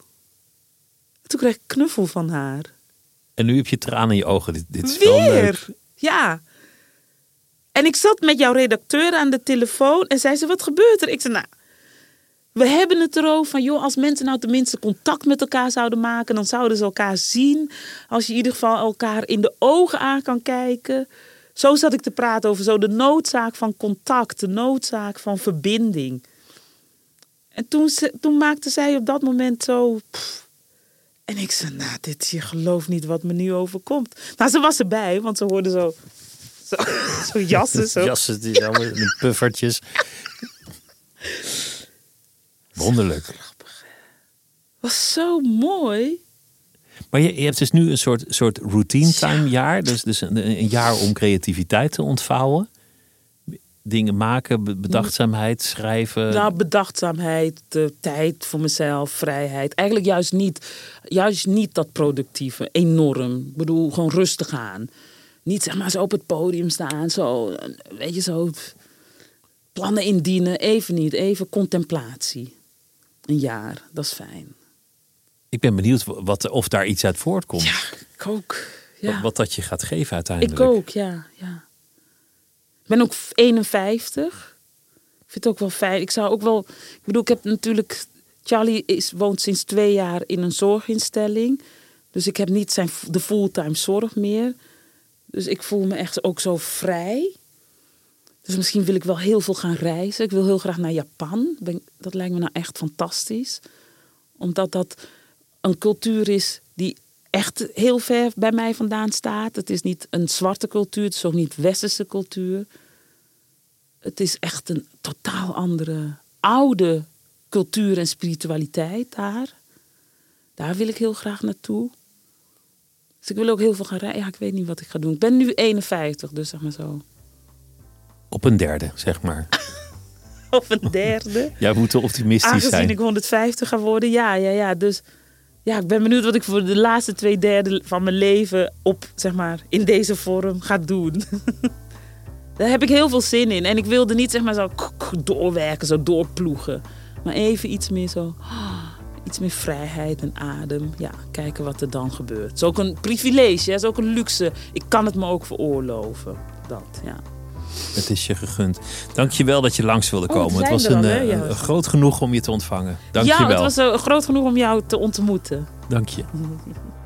Toen kreeg ik knuffel van haar. en nu heb je tranen in je ogen. Dit, dit is wel leuk. Weer! Ja. En ik zat met jouw redacteur aan de telefoon en zei ze, wat gebeurt er? Ik zei, nou, we hebben het erover van, joh, als mensen nou tenminste contact met elkaar zouden maken, dan zouden ze elkaar zien. Als je in ieder geval elkaar in de ogen aan kan kijken. Zo zat ik te praten over zo de noodzaak van contact, de noodzaak van verbinding. En toen, ze- toen maakte zij op dat moment zo. pff. En ik zei, nou, dit, je gelooft niet wat me nu overkomt. Nou, ze was erbij, want ze hoorde zo, Zo, zo jassen, zo. Jassen, die zo met puffertjes. Wonderlijk. Was zo mooi. Maar je, je hebt dus nu een soort, soort routine time jaar. Dus, dus een, een jaar om creativiteit te ontvouwen. Dingen maken, be- bedachtzaamheid, schrijven. Nou, bedachtzaamheid, de tijd voor mezelf, vrijheid. Eigenlijk juist niet, juist niet dat productieve, enorm. Ik bedoel, gewoon rustig aan. Niet zeg maar zo op het podium staan, zo, weet je, zo plannen indienen. Even niet, even contemplatie. Een jaar, dat is fijn. Ik ben benieuwd wat, of daar iets uit voortkomt. Ja, ik ook. Ja. Wat, wat dat je gaat geven ik uiteindelijk. ook, ja, ja. Ik ben ook 51. Ik vind het ook wel fijn. Ik zou ook wel. Ik bedoel, ik heb natuurlijk. Charlie is, woont sinds twee jaar in een zorginstelling. Dus ik heb niet zijn, de fulltime zorg meer. Dus ik voel me echt ook zo vrij. Dus misschien wil ik wel heel veel gaan reizen. Ik wil heel graag naar Japan. Dat lijkt me nou echt fantastisch. Omdat dat een cultuur is echt heel ver bij mij vandaan staat. Het is niet een zwarte cultuur, het is ook niet westerse cultuur. Het is echt een totaal andere, oude cultuur en spiritualiteit daar. Daar wil ik heel graag naartoe. Dus ik wil ook heel veel gaan rijden. Ja, ik weet niet wat ik ga doen. Ik ben nu 51, dus zeg maar zo. Op een derde, zeg maar. Of een derde. Jij moet optimistisch Aangezien zijn. ik 150 ga worden, ja, ja, ja. Dus ja, ik ben benieuwd wat ik voor de laatste twee derde van mijn leven op, zeg maar, in deze vorm ga doen. Daar heb ik heel veel zin in. En ik wilde niet, zeg maar, zo doorwerken, zo doorploegen. Maar even iets meer zo, iets meer vrijheid en adem. Ja, kijken wat er dan gebeurt. Het is ook een privilege, het is ook een luxe. Ik kan het me ook veroorloven. Dat, ja. Het is je gegund. Dank je wel dat je langs wilde Oh, komen. het was een, eh, een groot genoeg om je te ontvangen. Dank ja, je wel. het was eh, groot genoeg om jou te ontmoeten. Dank je.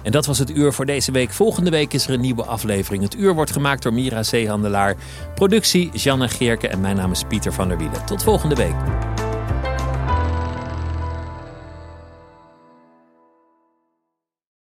En dat was het uur voor deze week. Volgende week is er een nieuwe aflevering. Het uur wordt gemaakt door Mira Zeehandelaar. Productie Janne Geerke en mijn naam is Pieter van der Wielen. Tot volgende week.